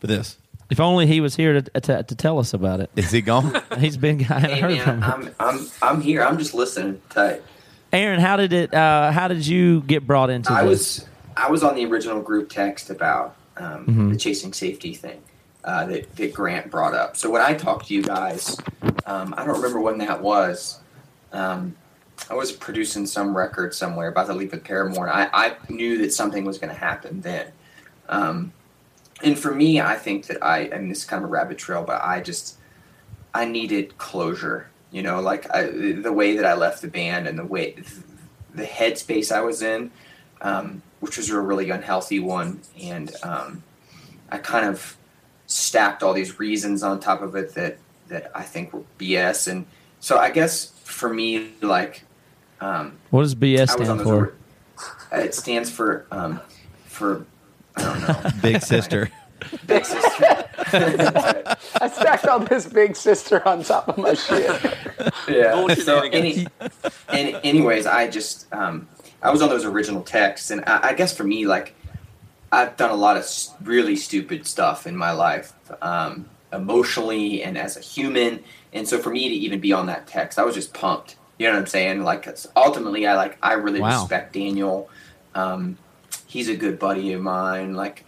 for this? If only he was here to, to, to tell us about it. Is he gone? *laughs* He's been. I hey, heard man, from him. I'm, I'm I'm here. I'm just listening. Tight. Aaron, how did it? Uh, how did you get brought into I this? was I was on the original group text about um, mm-hmm. the chasing safety thing uh, that, that Grant brought up. So when I talked to you guys, um, I don't remember when that was. Um, I was producing some record somewhere about the leave with Paramore. I, I knew that something was going to happen then. Um, and for me, I think that I, I mean, this is kind of a rabbit trail, but I just, I needed closure. You know, like I, the way that I left the band and the way, the headspace I was in um, which was a really unhealthy one. And um, I kind of stacked all these reasons on top of it that that I think were BS. And so I guess for me, like, um, what does BS stand for? it stands for um, for I don't know. *laughs* Big sister. Big sister. *laughs* I stacked all this big sister on top of my shit. yeah. So shenanigans. any, and anyways, I just um, I was on those original texts, and I, I guess for me, like I've done a lot of really stupid stuff in my life, um, emotionally and as a human, and so for me to even be on that text, I was just pumped. You know what I'm saying? Like ultimately, I like I really Wow. respect Daniel. Um, he's a good buddy of mine. Like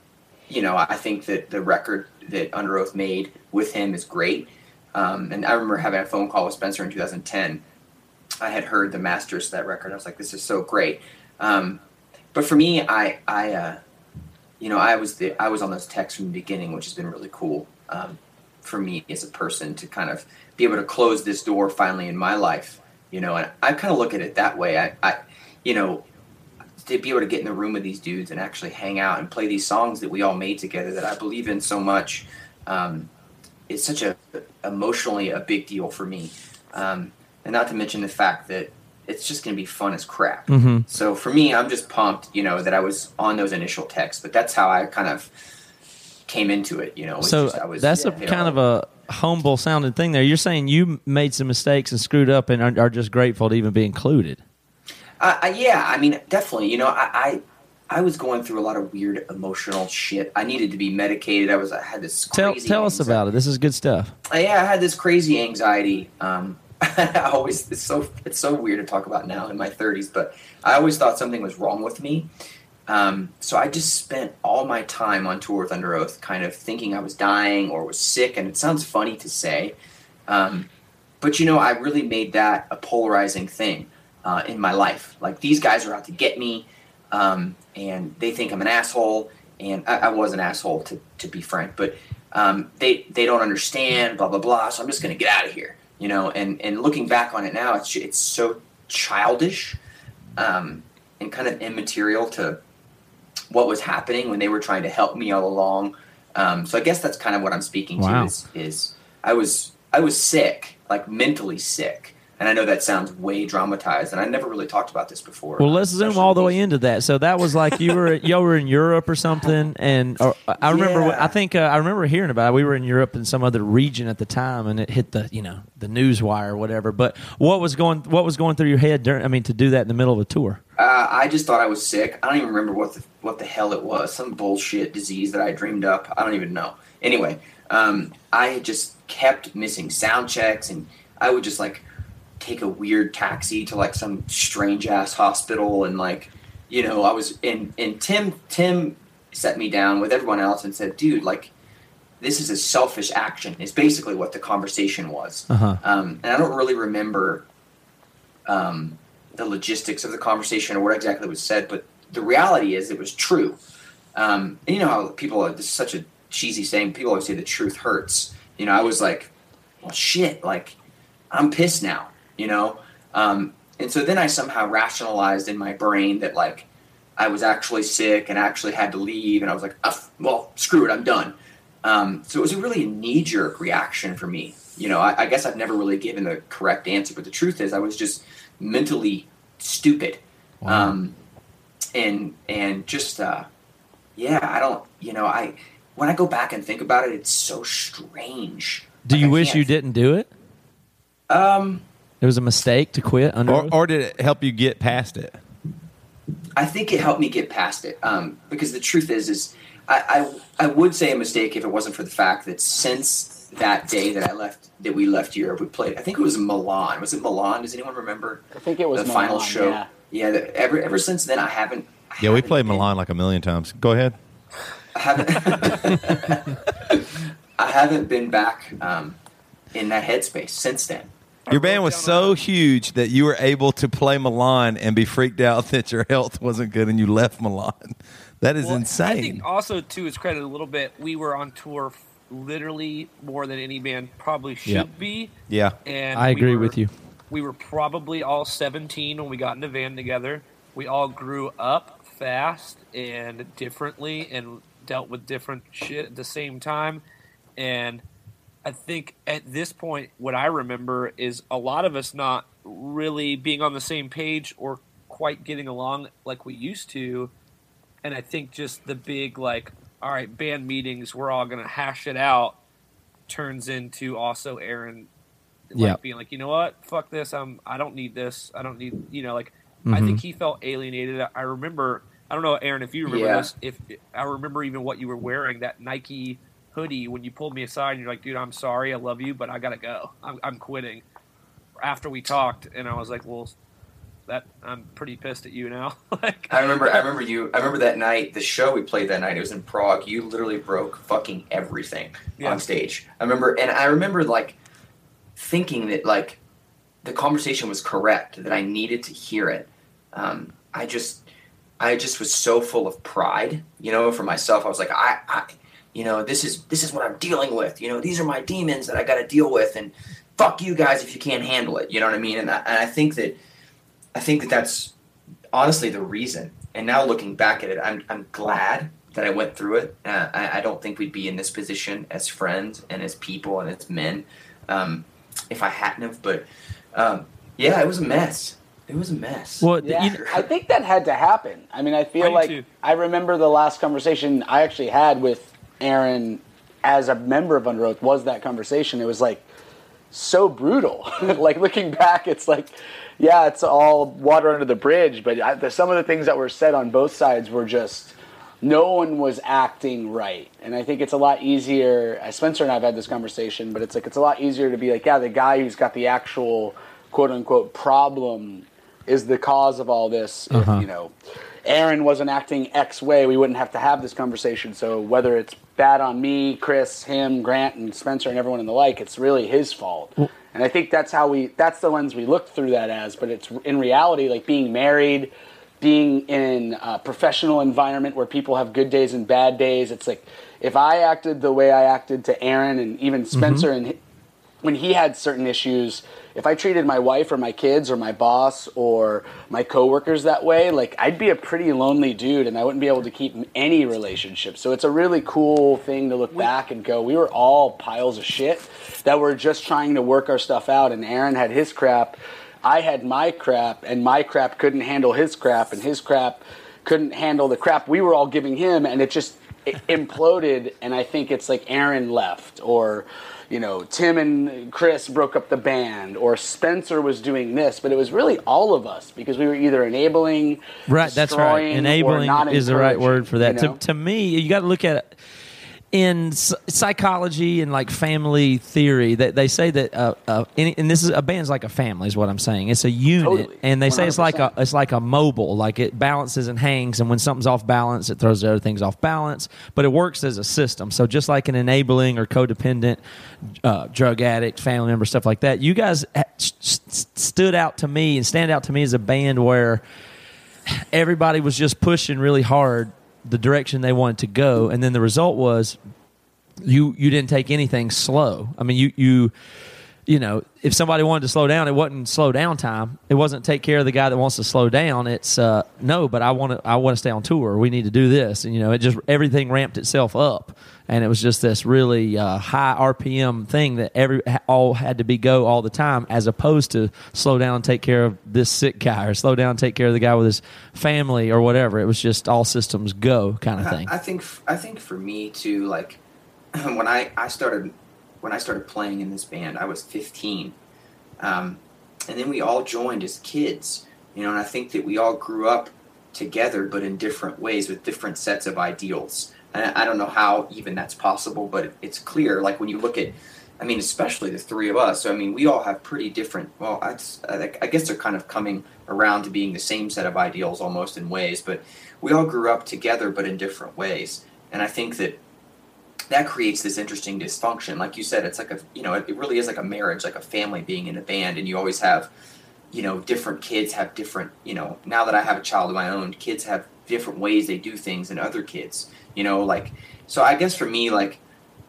you know, I think that the record that Underoath made with him is great. Um, and I remember having a phone call with Spencer in 2010. I had heard the masters of that record. I was like, this is so great. Um, but for me, I, I, uh, you know, I was the, I was on those texts from the beginning, which has been really cool um, for me as a person to kind of be able to close this door finally in my life. You know, and I kind of look at it that way. I, I, you know, to be able to get in the room with these dudes and actually hang out and play these songs that we all made together that I believe in so much. Um, it's such a emotionally a big deal for me, um, and not to mention the fact that it's just going to be fun as crap. Mm-hmm. So for me, I'm just pumped, you know, that I was on those initial texts. But that's how I kind of came into it, you know. So just- I was, that's a you kind know, of a humble sounding thing there. You're saying you made some mistakes and screwed up and are, are just grateful to even be included. I, I, yeah, I mean, definitely. You know, I, I I was going through a lot of weird emotional shit. I needed to be medicated. I was I had this Tell crazy tell us anxiety. about it. This is good stuff. Uh, yeah, I had this crazy anxiety. Um, *laughs* I always it's so it's so weird to talk about now in my 30s, but I always thought something was wrong with me. Um, so I just spent all my time on tour with Underoath, kind of thinking I was dying or was sick, and it sounds funny to say, um, but you know, I really made that a polarizing thing uh, in my life. Like these guys are out to get me, um, and they think I'm an asshole, and I, I was an asshole to to be frank, but um, they they don't understand, blah blah blah. So I'm just gonna get out of here, you know. And and looking back on it now, it's it's so childish um, and kind of immaterial to what was happening when they were trying to help me all along. Um, so I guess that's kind of what I'm speaking Wow. to is is I was I was sick, like mentally sick. And I know that sounds way dramatized, and I never really talked about this before. Well, let's zoom all the way into that. So that was like you were *laughs* you were in Europe or something, and or, I remember. Yeah. I think uh, I remember hearing about it. We were in Europe in some other region at the time, and it hit the you know the news wire or whatever. But what was going what was going through your head? During, I mean, to do that in the middle of a tour. Uh, I just thought I was sick. I don't even remember what the what the hell it was. Some bullshit disease that I dreamed up. I don't even know. Anyway, um, I had just kept missing sound checks, and I would just like take a weird taxi to like some strange ass hospital, and like you know I was and and Tim Tim set me down with everyone else and said, dude, like this is a selfish action. Is basically what the conversation was. Uh-huh. Um, and I don't really remember um, the logistics of the conversation or what exactly was said, but the reality is it was true. Um, and you know how people are, this is such a cheesy saying, people always say the truth hurts. You know, I was like, well, shit, like, I'm pissed now, you know? Um, and so then I somehow rationalized in my brain that, like, I was actually sick and actually had to leave, and I was like, "Ah, well, screw it, I'm done. Um, so it was a really knee jerk reaction for me. You know, I, I guess I've never really given the correct answer, but the truth is, I was just mentally stupid, um, and and just uh, yeah, I don't, you know, I when I go back and think about it, it's so strange. Do Like, you I wish can't- you didn't do it? Um, It was a mistake to quit under. Or, or did it help you get past it? I think it helped me get past it um, because the truth is, is I, I I would say a mistake if it wasn't for the fact that since that day that I left, that we left Europe, we played. I think it was Milan. Was it Milan? Does anyone remember I think it was the final show? yeah. Yeah. the, ever ever since then, I haven't. I Yeah, we haven't played been- Milan like a million times. Go ahead. I haven't. *laughs* I haven't been back um, in that headspace since then. Your band was so huge that you were able to play Milan and be freaked out *laughs* that your health wasn't good and you left Milan. That is Well, I insane. think also to his credit a little bit, we were on tour f- literally more than any band probably should Yep. be. yeah. And I we agree were- with you. We were probably all 17 when we got in the van together. We all grew up fast and differently and dealt with different shit at the same time. And I think at this point, what I remember is a lot of us not really being on the same page or quite getting along like we used to, and I think just the big like, all right, band meetings, we're all gonna hash it out, turns into also Aaron, like Yeah. being like, you know what, fuck this, I'm I don't need this, I don't need, you know, like I Mhm. think he felt alienated. I remember, I don't know, Aaron, if you remember Yeah. this, if I remember even what you were wearing that Nike hoodie when you pulled me aside and you're like, dude, I'm sorry, I love you, but I gotta go, I'm, I'm quitting. After we talked, and I was like, well, that I'm pretty pissed at you now. *laughs* like, I remember. I remember you. I remember that night. The show we played that night. It was in Prague. You literally broke fucking everything Yeah. on stage. I remember, and I remember like thinking that like the conversation was correct. That I needed to hear it. Um, I just, I just was so full of pride. You know, for myself, I was like, I, I, you know, this is this is what I'm dealing with. You know, these are my demons that I got to deal with, and fuck you guys if you can't handle it. You know what I mean? And I, and I think that, I think that that's honestly the reason. And now looking back at it, I'm I'm glad that I went through it. Uh, I, I don't think we'd be in this position as friends and as people and as men um, if I hadn't have. But um, yeah, it was a mess. It was a mess. Well, Yeah, you, I think that had to happen. I mean, I I feel do like too. I remember the last conversation I actually had with Aaron as a member of Underoath was that conversation. It was like so brutal. *laughs* like looking back, it's like, yeah, it's all water under the bridge. But I, the, some of the things that were said on both sides were just no one was acting right. And I think it's a lot easier. uh, Spencer and I have had this conversation, but it's like it's a lot easier to be like, yeah, the guy who's got the actual quote unquote problem is the cause of all this. If, you know, Aaron wasn't acting X way, we wouldn't have to have this conversation. So whether it's bad on me, Chris, him, Grant, and Spencer, and everyone and the like, it's really his fault. And I think that's how we, that's the lens we look through that as. But it's in reality, like being married, being in a professional environment where people have good days and bad days. It's like if I acted the way I acted to Aaron and even mm-hmm. Spencer and when he had certain issues, if I treated my wife or my kids or my boss or my coworkers that way, like I'd be a pretty lonely dude and I wouldn't be able to keep any relationship. So it's a really cool thing to look back and go, we were all piles of shit that were just trying to work our stuff out. And Aaron had his crap, I had my crap and my crap couldn't handle his crap and his crap couldn't handle the crap we were all giving him. And it just it imploded. And I think it's like Aaron left or you know Tim and Chris broke up the band or Spencer was doing this but it was really all of us because we were either enabling Right, that's right. Enabling is the right word for that. you know? To, to me, you got to look at it in psychology and like family theory. That they say that, uh, uh, and this is a band's like a family, is what I'm saying. It's a unit, Totally. and they say it's like a it's like a mobile, like it balances and hangs, and when something's off balance, it throws the other things off balance. But it works as a system. So just like an enabling or codependent uh, drug addict, family member, stuff like that, you guys ha- s- s- stood out to me and stand out to me as a band where everybody was just pushing really hard the direction they wanted to go and then the result was you you didn't take anything slow. I mean you you you know if somebody wanted to slow down it wasn't slow down time. It wasn't take care of the guy that wants to slow down. It's uh no but i want to i want to stay on tour. We need to do this. And you know it just everything ramped itself up. And it was just this really uh, high rpm thing that every all had to be go all the time as opposed to slow down and take care of this sick guy or slow down and take care of the guy with his family or whatever. It was just all systems go kind of I, thing. I think I think for me too, like *clears throat* when I I started when I started playing in this band, I was 15, um, and then we all joined as kids, you know. And I think that we all grew up together, but in different ways with different sets of ideals. And I, don't know how even that's possible, but it's clear. Like when you look at, I mean, especially the three of us. So I mean, we all have pretty different. Well, I, I guess they're kind of coming around to being the same set of ideals almost in ways, but we all grew up together, but in different ways. And I think that that creates this interesting dysfunction. Like you said, it's like a you know, it, really is like a marriage, like a family being in a band, and you always have, you know, different kids have different. You know, now that I have a child of my own, kids have different ways they do things than other kids. You know, like so. I guess for me, like,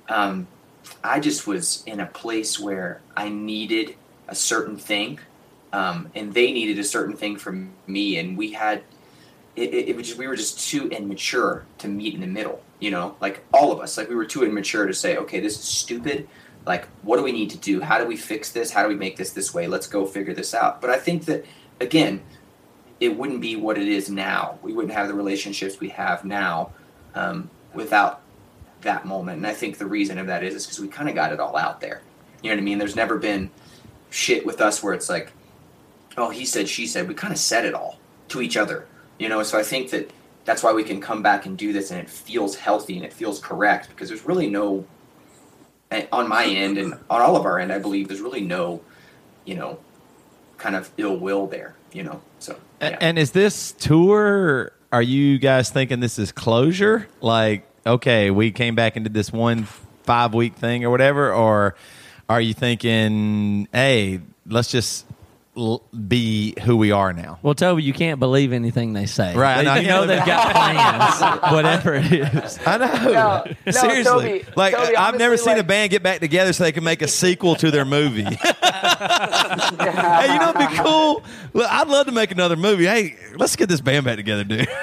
um, I just was in a place where I needed a certain thing, um, and they needed a certain thing from me, and we had it, it, it was just, we were just too immature to meet in the middle. You know, like all of us, like we were too immature to say, okay, this is stupid. Like, what do we need to do? How do we fix this? How do we make this this way? Let's go figure this out. But I think that again, it wouldn't be what it is now. We wouldn't have the relationships we have now um, without that moment. And I think the reason of that is is because we kind of got it all out there. You know what I mean? There's never been shit with us where it's like, oh, he said, she said. We kind of said it all to each other. You know, so I think that that's why we can come back and do this and it feels healthy and it feels correct because there's really no eh, on my end and on all of our end, I believe there's really no, you know, kind of ill will there, you know. So yeah. And is this tour? Are you guys thinking this is closure? Like, okay, we came back and did this one five week thing or whatever, or are you thinking, hey, let's just l- be who we are now? Well, Toby, you can't believe anything they say. Right, I know. You know they've got plans, *laughs* whatever it is. I know. No, no, Seriously, Toby- like Toby, I've never honestly, seen a band get back together so they can make a sequel to their movie. *laughs* hey, you know, it'd be cool. Look, I'd love to make another movie. Hey, let's get this band back together, dude. *laughs*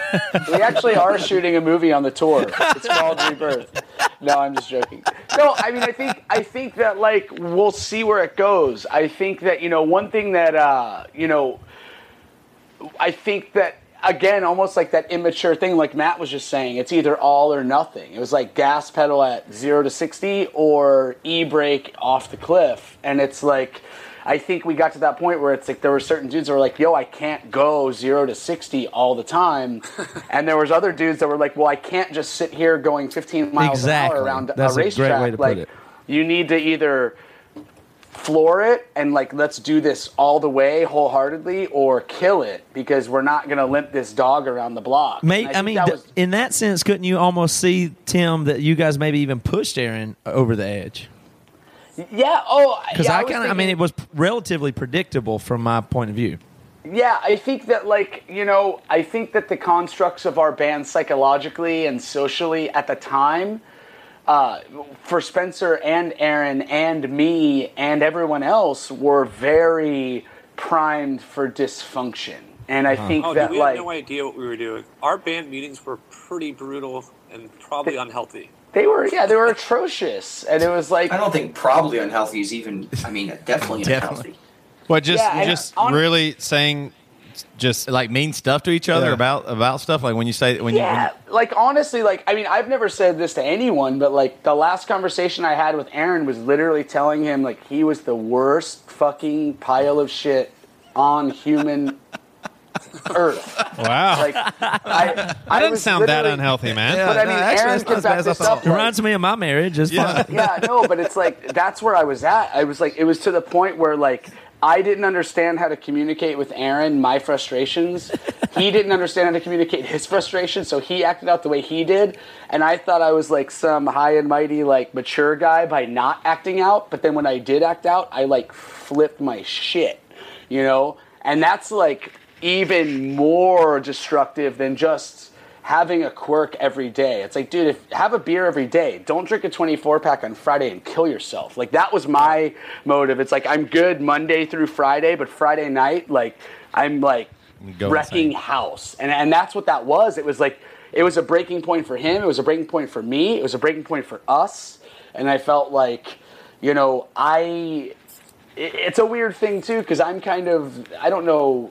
We actually are shooting a movie on the tour. It's called Rebirth. No, I'm just joking. No, I mean, I think I think that like we'll see where it goes. I think that you know one thing that uh, Uh, you know, I think that again, almost like that immature thing, like Matt was just saying, it's either all or nothing. It was like gas pedal at zero to sixty or e brake off the cliff, and it's like. I think we got to that point where it's like there were certain dudes that were like, "Yo, I can't go zero to sixty all the time," *laughs* and there was other dudes that were like, "Well, I can't just sit here going fifteen miles Exactly. an hour around That's a racetrack." way to put like, you need to either floor it and like let's do this all the way wholeheartedly, or kill it because we're not gonna limp this dog around the block. May, And I, mean, that was- in that sense, couldn't you almost see Tim that you guys maybe even pushed Aaron over the edge? yeah. Oh, Because yeah, I was kind of, I mean, it was relatively predictable from my point of view. Yeah, I think that like you know, I think that the constructs of our band psychologically and socially at the time, uh, for Spencer and Aaron and me and everyone else were very primed for dysfunction, and I think Oh, that we like had no idea what we were doing. Our band meetings were pretty brutal and probably unhealthy. they were yeah they were atrocious, and it was like I don't think probably unhealthy is even. I mean, definitely Definitely. unhealthy. What just Yeah, and just on- really saying just like mean stuff to each other Yeah. about about stuff. Like when you say when Yeah, like honestly, like I mean, I've never said this to anyone, but like the last conversation I had with Aaron was literally telling him like he was the worst fucking pile of shit on human earth. wow. Like I, that I doesn't sound that unhealthy, man. Yeah. But I No, mean, actually, Aaron that's not can as back this up. It like- reminds me of my marriage. It's Yeah. fine. yeah, no, but it's like that's where I was at. I was like, it was to the point where like I didn't understand how to communicate with Aaron my frustrations. he didn't understand how to communicate his frustrations, so he acted out the way he did, and I thought I was like some high and mighty like mature guy by not acting out. But then when I did act out, I like flipped my shit, you know, and that's like even more destructive than just having a quirk every day. It's like, dude, if have a beer every day. Don't drink a 24 pack on Friday and kill yourself. Like that was my motive. It's like I'm good Monday through Friday, but Friday night, like I'm like Go wrecking insane. house. And and that's what that was. It was like it was a breaking point for him. It was a breaking point for me. It was a breaking point for us. And I felt like, you know, I it- it's a weird thing too because I'm kind of I don't know.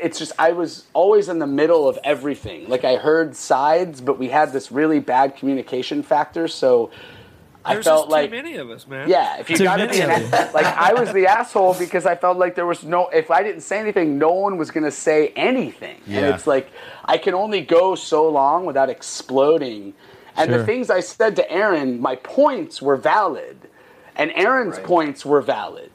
It's just I was always in the middle of everything. Like I heard sides, but we had this really bad communication factor. So I There's felt just like too many of us, man. yeah, if you Too got to be an, like I was the asshole because I felt like there was no if I didn't say anything, no one was going to say anything. And it's like I can only go so long without exploding. And Sure. the things I said to Aaron, my points were valid, and Aaron's Right. points were valid.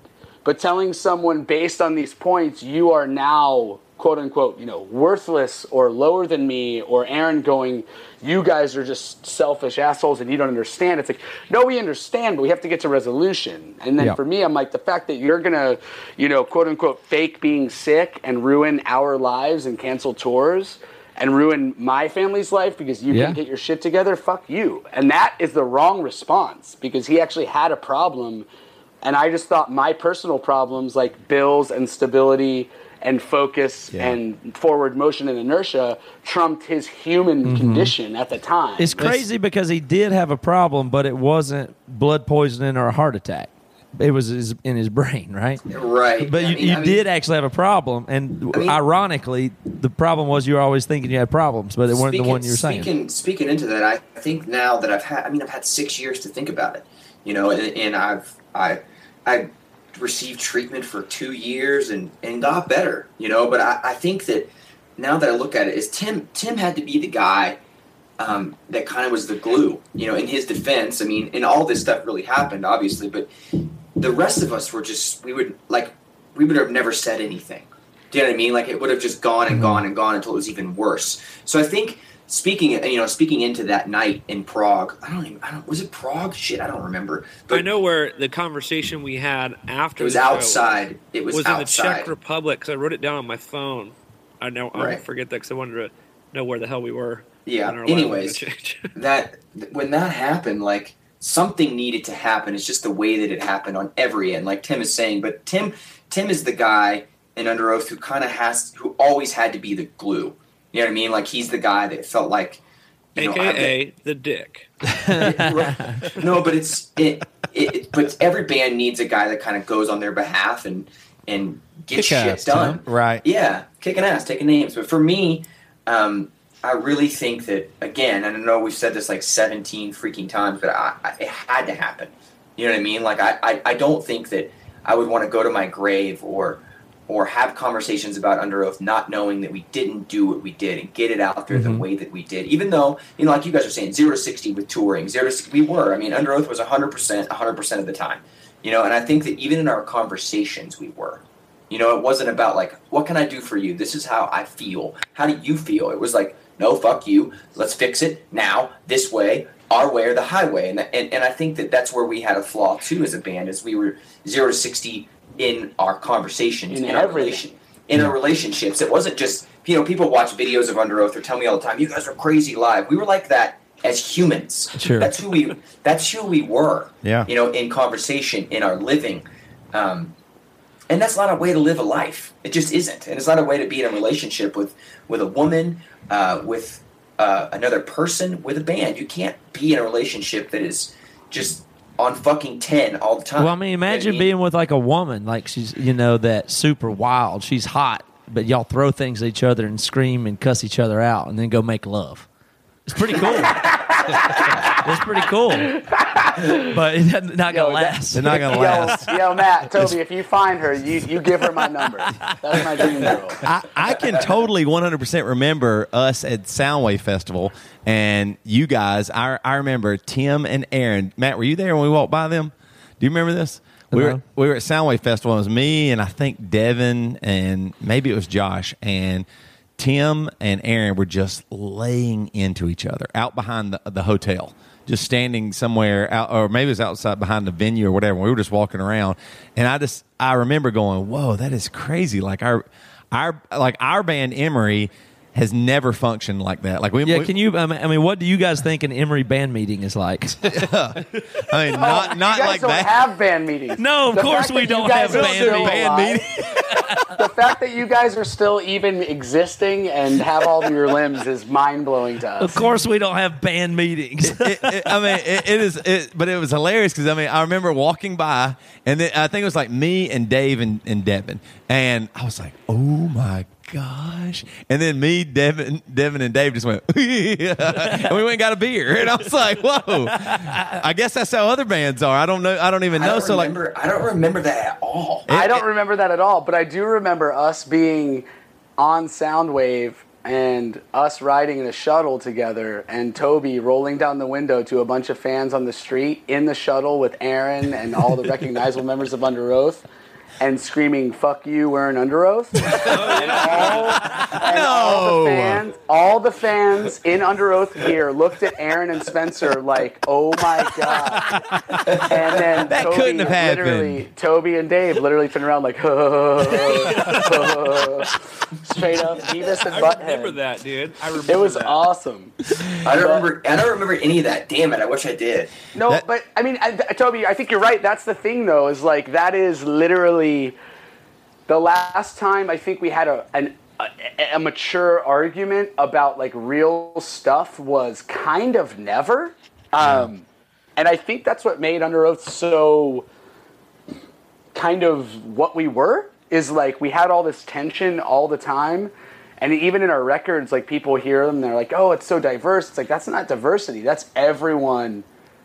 But telling someone based on these points, you are now quote unquote, you know, worthless or lower than me, or Aaron going, you guys are just selfish assholes and you don't understand. It's like, no, we understand, but we have to get to resolution. And then Yeah. for me, I'm like, the fact that you're gonna, you know, quote unquote, fake being sick and ruin our lives and cancel tours and ruin my family's life because you Yeah. can't get your shit together, fuck you. And that is the wrong response because he actually had a problem. And I just thought my personal problems, like bills and stability and focus Yeah. and forward motion and inertia, trumped his human mm-hmm. condition at the time. It's crazy because he did have a problem, but it wasn't blood poisoning or a heart attack. it was his, in his brain, right? Right. But I you, mean- you I mean- did actually have a problem, and I mean- ironically, the problem was you were always thinking you had problems, but it weren't the one you were saying. Speaking, speaking into that, I think now that I've had, I mean, I've had six years to think about it, you know, and, and I've, I, I received treatment for two years and, and got better, you know, but I, I think that now that I look at it, is Tim, Tim had to be the guy um, that kind of was the glue, you know, in his defense. I mean, and all this stuff really happened, obviously, but the rest of us were just, we would, like, we would have never said anything. Do you know what I mean? Like it would have just gone and gone and gone until it was even worse. So I think speaking, you know, speaking into that night in Prague, I don't even, I don't, was it Prague? Shit, I don't remember. But I know where the conversation we had after it was outside. It was, was in the. Czech Republic because I wrote it down on my phone. I know I Right. forget that because I wanted to know where the hell we were. Yeah. in our lives. Anyways, *laughs* that when that happened, like something needed to happen. It's just the way that it happened on every end, like Tim is saying. But Tim, Tim is the guy in Underoath who kind of has, who always had to be the glue. You know what I mean? Like he's the guy that felt like, you know, I- AKA the dick. Right. *laughs* no, but it's it, it. But every band needs a guy that kind of goes on their behalf and and gets Kick shit ass, done. Tim. Right. Yeah, kicking ass, taking names. But for me, um, I really think that again, and I know we've said this like seventeen freaking times, but I, I, it had to happen. You know what I mean? Like I, I, I don't think that I would want to go to my grave or or have conversations about Underoath not knowing that we didn't do what we did and get it out there the mm-hmm. way that we did. Even though you know like you guys are saying 0 to 60 with touring 0 to 60 we were. I mean Underoath was 100% 100% of the time you know and i think that even in our conversations we were. You know it wasn't about like what can i do for you? This is how i feel. How do you feel? It was like no fuck you. Let's fix it now this way our way or the highway. And, and, and i think that that's where we had a flaw too as a band is we were 0 to 60 in our conversations In in, our relation in our relationships. It wasn't just you know people watch videos of Underoath or tell me all the time you guys are crazy live. We were like that as humans. Sure. that's who we that's who we were Yeah. you know in conversation in our living. Um, and that's not a way to live a life. It just isn't. And it's not a way to be in a relationship with with a woman uh, with uh, another person with a band. You can't be in a relationship that is just on fucking 10 all the time Well, I mean, You know imagine mean? being with like a woman, like she's you know that super wild. She's hot, but y'all throw things at each other and scream and cuss each other out, and then go make love. It's pretty cool. *laughs* it's pretty cool, *laughs* but it's not gonna Yo, last. They're not gonna Yo, last. yo, Matt, *laughs* Toby, if you find her, you, you give her my number. That's my dream girl. I, I can totally 100% remember us at Soundwave Festival and you guys. I, I remember Tim and Aaron. Matt, were you there when we walked by them? Do you remember this? We were, we were at Soundwave Festival. It was me and I think Devin and maybe it was Josh. And Tim and Aaron were just laying into each other out behind the, the hotel. Just standing somewhere out, or maybe it was outside behind the venue or whatever. We were just walking around, and I just I remember going, "Whoa, that is crazy!" Like our our like our band Emery has never functioned like that. Like we, yeah, we- can you? I mean, I mean, what do you guys think an Emery band meeting is like? *laughs* I mean, not not you guys like don't that. have band meetings. No, of The course we don't have band still band alive- meeting. *laughs* the fact that you guys are still even existing and have all of your limbs is mind blowing to us. of course, we don't have band meetings. it, it, I mean, it, it is, it, but it was hilarious because I mean, I remember walking by, and then I think it was like me and Dave and, and Devin, and I was like, "Oh my gosh!" And then me, Devin, Devin, and Dave just went, *laughs* and we went and got a beer, and I was like, "Whoa!" I guess that's how other bands are. I don't know. I don't even I know. don't so like. I don't remember that at all. I don't remember that at all, but I do remember us being on Soundwave and us riding in a shuttle together and Toby rolling down the window to a bunch of fans on the street in the shuttle with Aaron and all the *laughs* recognizable members of Underoath and screaming "fuck you" wearing Underoath. *laughs* and all, and all the fans, all the fans in Underoath gear looked at Aaron and Spencer like, "Oh my god!" And then That Toby couldn't have happened. literally Toby and Dave literally turned around like *laughs* straight up Beavis and I Butthead. remember that, dude. I remember It was that. awesome. I don't remember. I don't remember any of that. Damn it! I wish I did. No, That- but I mean, I, Toby, I think you're right. That's the thing, though, is like that is literally the last time I think we had a an, a, a mature argument about like real stuff was kind of never. Um, and I think that's what made Underoath so kind of what we were. Is like we had all this tension all the time, and even in our records, like people hear them, they're like, "Oh, it's so diverse." It's like that's not diversity. That's everyone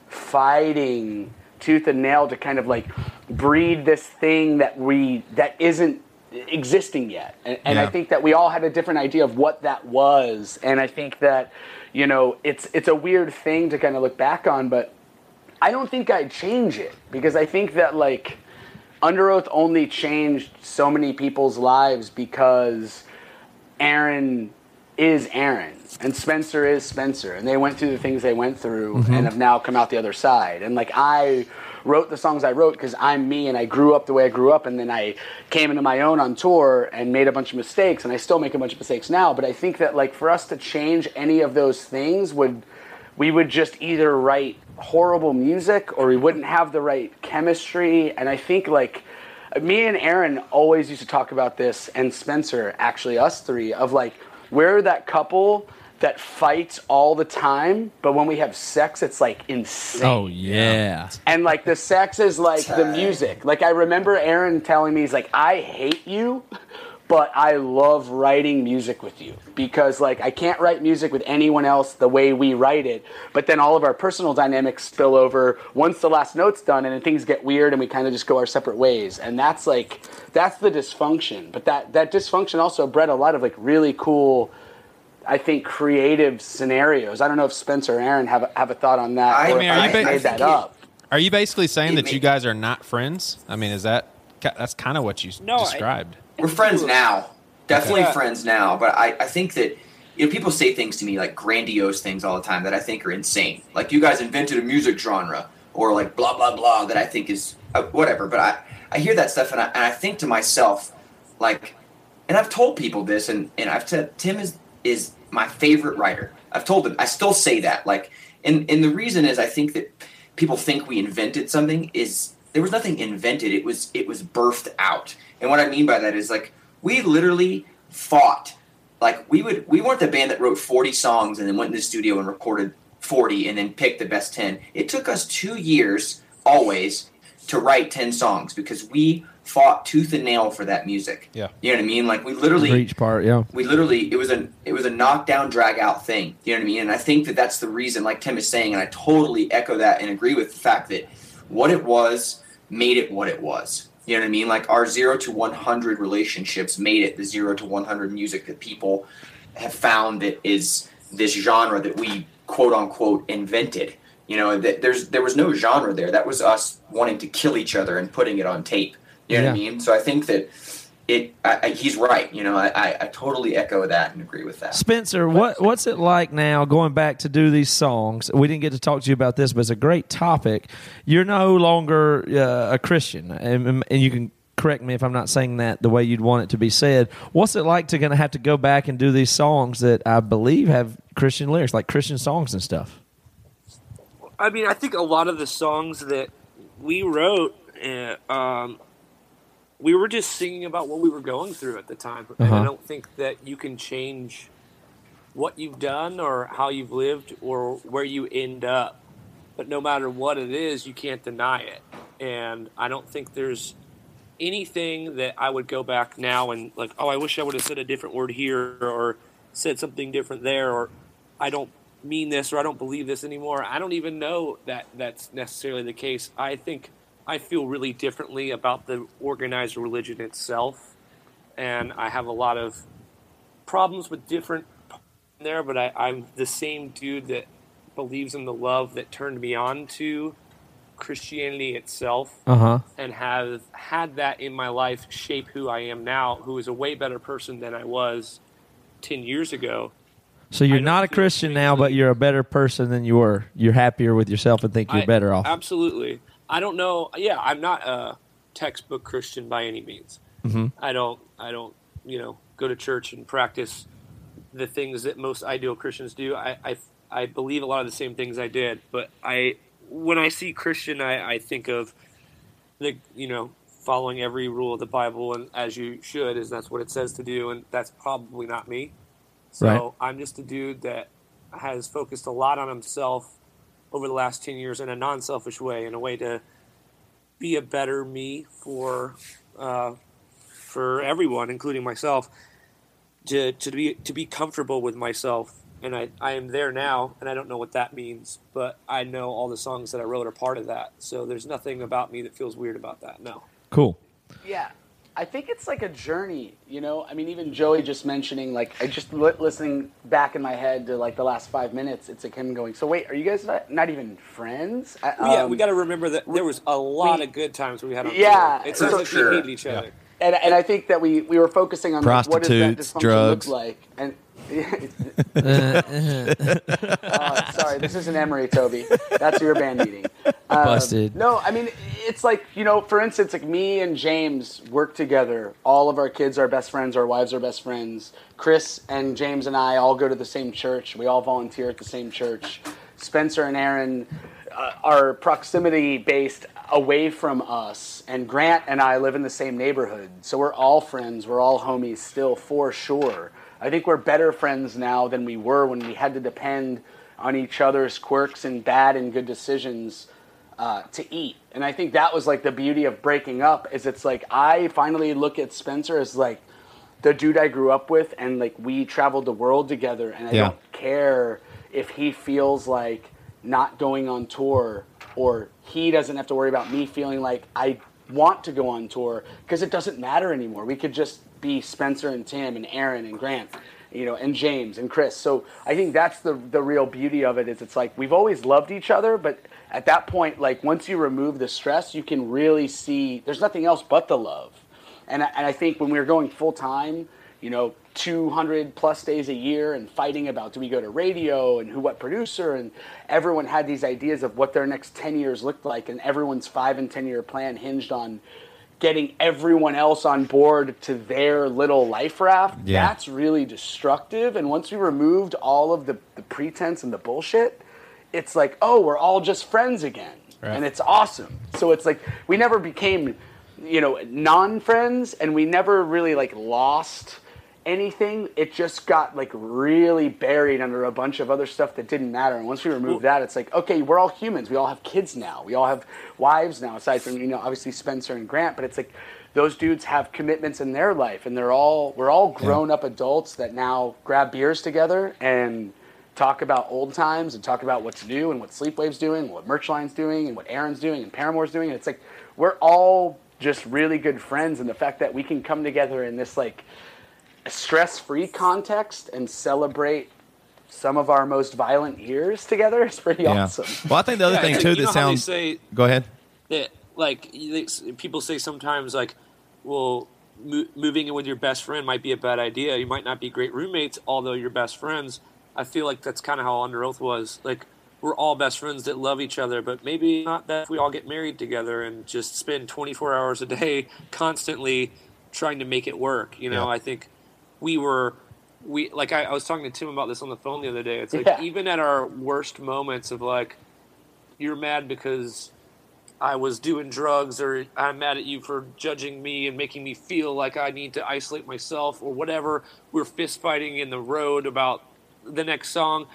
fighting tooth and nail to kind of like breed this thing that we that isn't existing yet. And, and I think that we all had a different idea of what that was. And I think that you know it's it's a weird thing to kind of look back on, but I don't think I'd change it because I think that like Underoath only changed so many people's lives because Aaron is Aaron and Spencer is Spencer and they went through the things they went through and mm-hmm. have now come out the other side. And like I wrote the songs I wrote because I'm me and I grew up the way I grew up and then I came into my own on tour and made a bunch of mistakes and I still make a bunch of mistakes now. But I think that like for us to change any of those things would we would just either write horrible music or we wouldn't have the right chemistry. And I think like me and Aaron always used to talk about this, and Spencer, actually, us three, of like we're that couple that fights all the time, but when we have sex, it's like insane. Oh yeah. And like the sex is like the music. Like I remember Aaron telling me, he's like, I hate you, but I love writing music with you because like I can't write music with anyone else the way we write it. But then all of our personal dynamics spill over once the last note's done, and then things get weird, and we kind of just go our separate ways. And that's like that's the dysfunction. But that that dysfunction also bred a lot of like really cool. I think creative scenarios. I don't know if Spencer or Aaron have a, have a thought on that. I or mean, if are I you ba- made that it- up. Are you basically saying that may- you guys are not friends? I mean, is that that's kind of what you No, I- described? We're friends now. Definitely Okay. friends now. But I, I think that you know people say things to me like grandiose things all the time that I think are insane. Like you guys invented a music genre, or like blah blah blah that I think is uh, whatever. But I, I hear that stuff and I, and I think to myself, like, and I've told people this, and and I've said Tim is is my favorite writer. I've told them. I still say that. Like, and and the reason is I think that people think we invented something is there was nothing invented. It was it was birthed out. And what I mean by that is like we literally fought. Like we would we weren't the band that wrote 40 songs and then went in the studio and recorded 40 and then picked the best 10. It took us 2 years always to write 10 songs because we fought tooth and nail for that music. Yeah. You know what I mean? Like we literally each part, yeah. we literally it was a it was a knockdown drag out thing you know what i mean and i think that that's the reason like tim is saying and i totally echo that and agree with the fact that what it was made it what it was you know what i mean like our 0 to 100 relationships made it the 0 to 100 music that people have found that is this genre that we quote unquote invented you know that there's there was no genre there that was us wanting to kill each other and putting it on tape you know what i mean so i think that it I, I, he's right you know I, I, I totally echo that and agree with that Spencer, what what's it like now going back to do these songs? We didn't get to talk to you about this, but it's a great topic. You're no longer uh, a Christian, and, and you can correct me if I'm not saying that the way you'd want it to be said. What's it like to going to have to go back and do these songs that I believe have Christian lyrics, like Christian songs and stuff? I mean, I think a lot of the songs that we wrote, uh, um, we were just singing about what we were going through at the time. And Uh-huh. I don't think that you can change what you've done or how you've lived or where you end up. But no matter what it is, you can't deny it. And I don't think there's anything that I would go back now and like, oh, I wish I would have said a different word here or said something different there or I don't mean this or I don't believe this anymore. I don't even know that that's necessarily the case. I think I feel really differently about the organized religion itself, and I have a lot of problems with different there, but I, I'm the same dude that believes in the love that turned me on to Christianity itself Uh huh. and have had that in my life shape who I am now, who is a way better person than I was 10 years ago. So you're don't a Christian now, but you're a better person than you were. You're happier with yourself and think you're I- better off. Absolutely. I don't know. Yeah, I'm not a textbook Christian by any means. Mm-hmm. I don't. I don't. You know, go to church and practice the things that most ideal Christians do. I. I, I believe a lot of the same things I did, but I when I see Christian, I, I think of the you know following every rule of the Bible and as you should, is that's what it says to do, and that's probably not me. So Right. I'm just a dude that has focused a lot on himself over the last 10 years in a non-selfish way in a way to be a better me for uh, for everyone, including myself, to to be to be comfortable with myself. And I, I am there now, and I don't know what that means, but I know all the songs that I wrote are part of that. So there's nothing about me that feels weird about that. No. Cool. Yeah. I think it's like a journey, you know. I mean, even Joey just mentioning, like, I just li- listening back in my head to like the last five minutes. It's like him going, "So wait, are you guys not, not even friends?" I- yeah, um, we got to remember that there was a lot we- of good times we had on Yeah, tour. It sounds for like sure. we hated each other. and and I think that we we were focusing on like, what does that Prostitutes, dysfunction drugs. look like, and. *laughs* Uh, sorry, this isn't Emery, Toby. That's your band meeting. Um, Busted. No, I mean it's like you know, for instance, like me and James work together. All of our kids are best friends. Our wives are best friends. Chris and James and I all go to the same church. We all volunteer at the same church. Spencer and Aaron uh, are proximity based away from us, and Grant and I live in the same neighborhood. So we're all friends. We're all homies still, for sure. I think we're better friends now than we were when we had to depend on each other's quirks and bad and good decisions uh, to eat. And I think that was like the beauty of breaking up is it's like I finally look at Spencer as like the dude I grew up with and like we traveled the world together and I Yeah. don't care if he feels like not going on tour or he doesn't have to worry about me feeling like I want to go on tour because it doesn't matter anymore. We could just be Spencer and Tim and Aaron and Grant, you know, and James and Chris. So I think that's the the real beauty of it is it's like we've always loved each other, but at that point, like once you remove the stress, you can really see there's nothing else but the love. And I, and I think when we were going full time, you know, 200 plus days a year and fighting about do we go to radio and who what producer and everyone had these ideas of what their next 10 years looked like and everyone's 5 and 10 year plan hinged on getting everyone else on board to their little life raft Yeah. that's really destructive. And once we removed all of the, the pretense and the bullshit it's like oh we're all just friends again. And it's awesome. So it's like we never became you know non-friends and we never really like lost anything it just got like really buried under a bunch of other stuff that didn't matter. And once we removed that it's like okay we're all humans. We all have kids now. We all have wives now aside from you know obviously spencer and grant. But it's like those dudes have commitments in their life and they're all we're all grown up adults that now grab beers together and talk about old times and talk about what's new and what Sleepwave's doing, what Merchline's doing, and what Aaron's doing, and Paramore's doing. And it's like we're all just really good friends, and the fact that we can come together in this like stress-free context and celebrate some of our most violent years together is pretty Yeah. awesome. Well, I think the other Yeah, thing it's too you that know how they sounds. say Go ahead. that like they, people say sometimes like well mo- moving in with your best friend might be a bad idea you might not be great roommates although you're best friends i feel like that's kind of how Underoath was like we're all best friends that love each other but maybe not that if we all get married together and just spend 24 hours a day constantly trying to make it work you know Yeah. i think we were we like I, I was talking to tim about this on the phone the other day it's like Yeah. even at our worst moments of like you're mad because I was doing drugs, or I'm mad at you for judging me and making me feel like I need to isolate myself, or whatever. We're fist fighting in the road about the next song.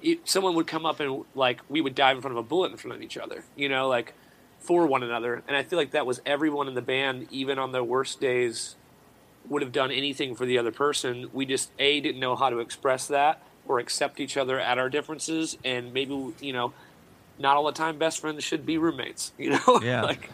It, someone would come up and like we would dive in front of a bullet in front of each other, you know, like for one another. And I feel like that was everyone in the band, even on their worst days, would have done anything for the other person. We just a didn't know how to express that or accept each other at our differences, and maybe you know not all the time best friends should be roommates. *laughs* You know, Yeah. like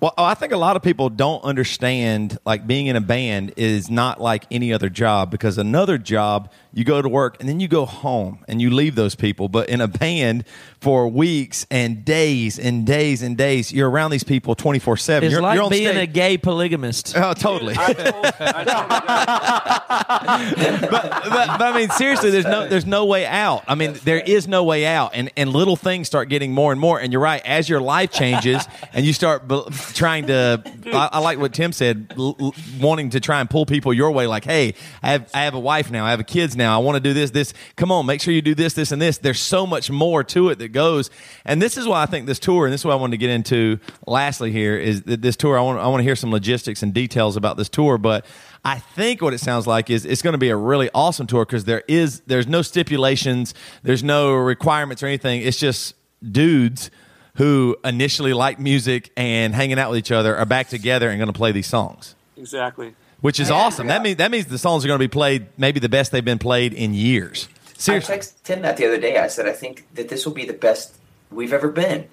Well, I think a lot of people don't understand like being in a band is not like any other job because another job you go to work and then you go home and you leave those people. But in a band for weeks and days and days and days, you're around these people 24 7. It's you're, like you're on being stage. a gay polygamist. *laughs* Oh, totally. I told, I told *laughs* but, but, but I mean, seriously, there's no there's no way out. I mean, there is no way out, and and little things start getting more and more. And you're right, as your life changes and you start be- trying to, I, I like what Tim said, l- l- wanting to try and pull people your way. Like, hey, I have I have a wife now, I have kids now, I want to do this, this. Come on, make sure you do this, this, and this. There's so much more to it that goes, and this is why I think this tour, and this is what I wanted to get into. Lastly, here is that this tour. I want I want to hear some logistics and details about this tour, but. I think what it sounds like is it's going to be a really awesome tour because there is there's no stipulations, there's no requirements or anything. It's just dudes who initially liked music and hanging out with each other are back together and going to play these songs, Exactly. which is awesome. That means that means the songs are going to be played maybe the best they've been played in years. Seriously. I texted Tim that the other day. I said I think that this will be the best we've ever been.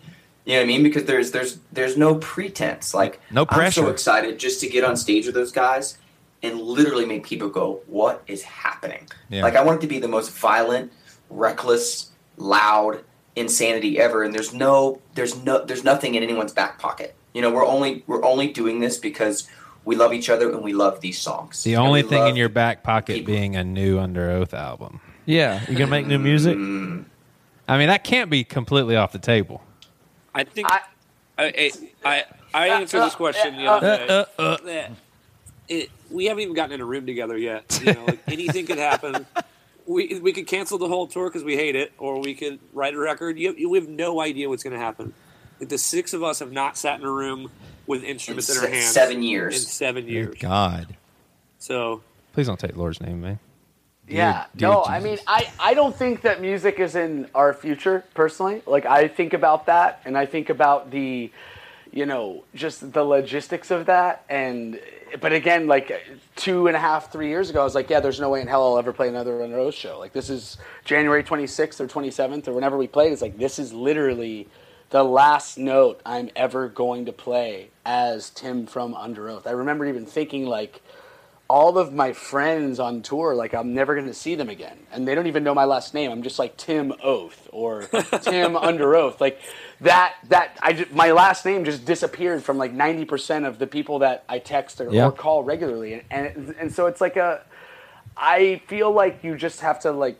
You know what I mean? Because there's there's there's no pretense. Like No pressure. I'm so excited just to get on stage with those guys and literally make people go, "What is happening?" Yeah. Like I want it to be the most violent, reckless, loud insanity ever. And there's no there's no there's nothing in anyone's back pocket. You know, we're only we're only doing this because we love each other and we love these songs. The only thing in your back pocket people. being a new Underoath album. Yeah, you gonna make new music? I mean, that can't be completely off the table. I think I- I I, I, I answered this question the uh, other day. uh, uh. that it, we haven't even gotten in a room together yet. You know, like anything could happen. *laughs* We we could cancel the whole tour because we hate it, or we could write a record. You, you we have no idea what's going to happen. Like the six of us have not sat in a room with instruments in, In our hands seven years. in years. seven years. God. So Please don't take Lord's name, man. Yeah, dear no, I mean, I, I don't think that music is in our future personally. Like, I think about that, and I think about the, you know, just the logistics of that. And, but again, like two and a half, three years ago, I was like, yeah, there's no way in hell I'll ever play another Underoath show. Like, this is January 26th or 27th or whenever we played. It's like, this is literally the last note I'm ever going to play as Tim from Underoath. I remember even thinking, like, all of my friends on tour, like I'm never going to see them again, and they don't even know my last name. I'm just like Tim Oath or *laughs* Tim Underoath. Like that. That I ju- my last name just disappeared from like 90 percent of the people that I text or, Yeah. or call regularly, and, and and so it's like a. I feel like you just have to like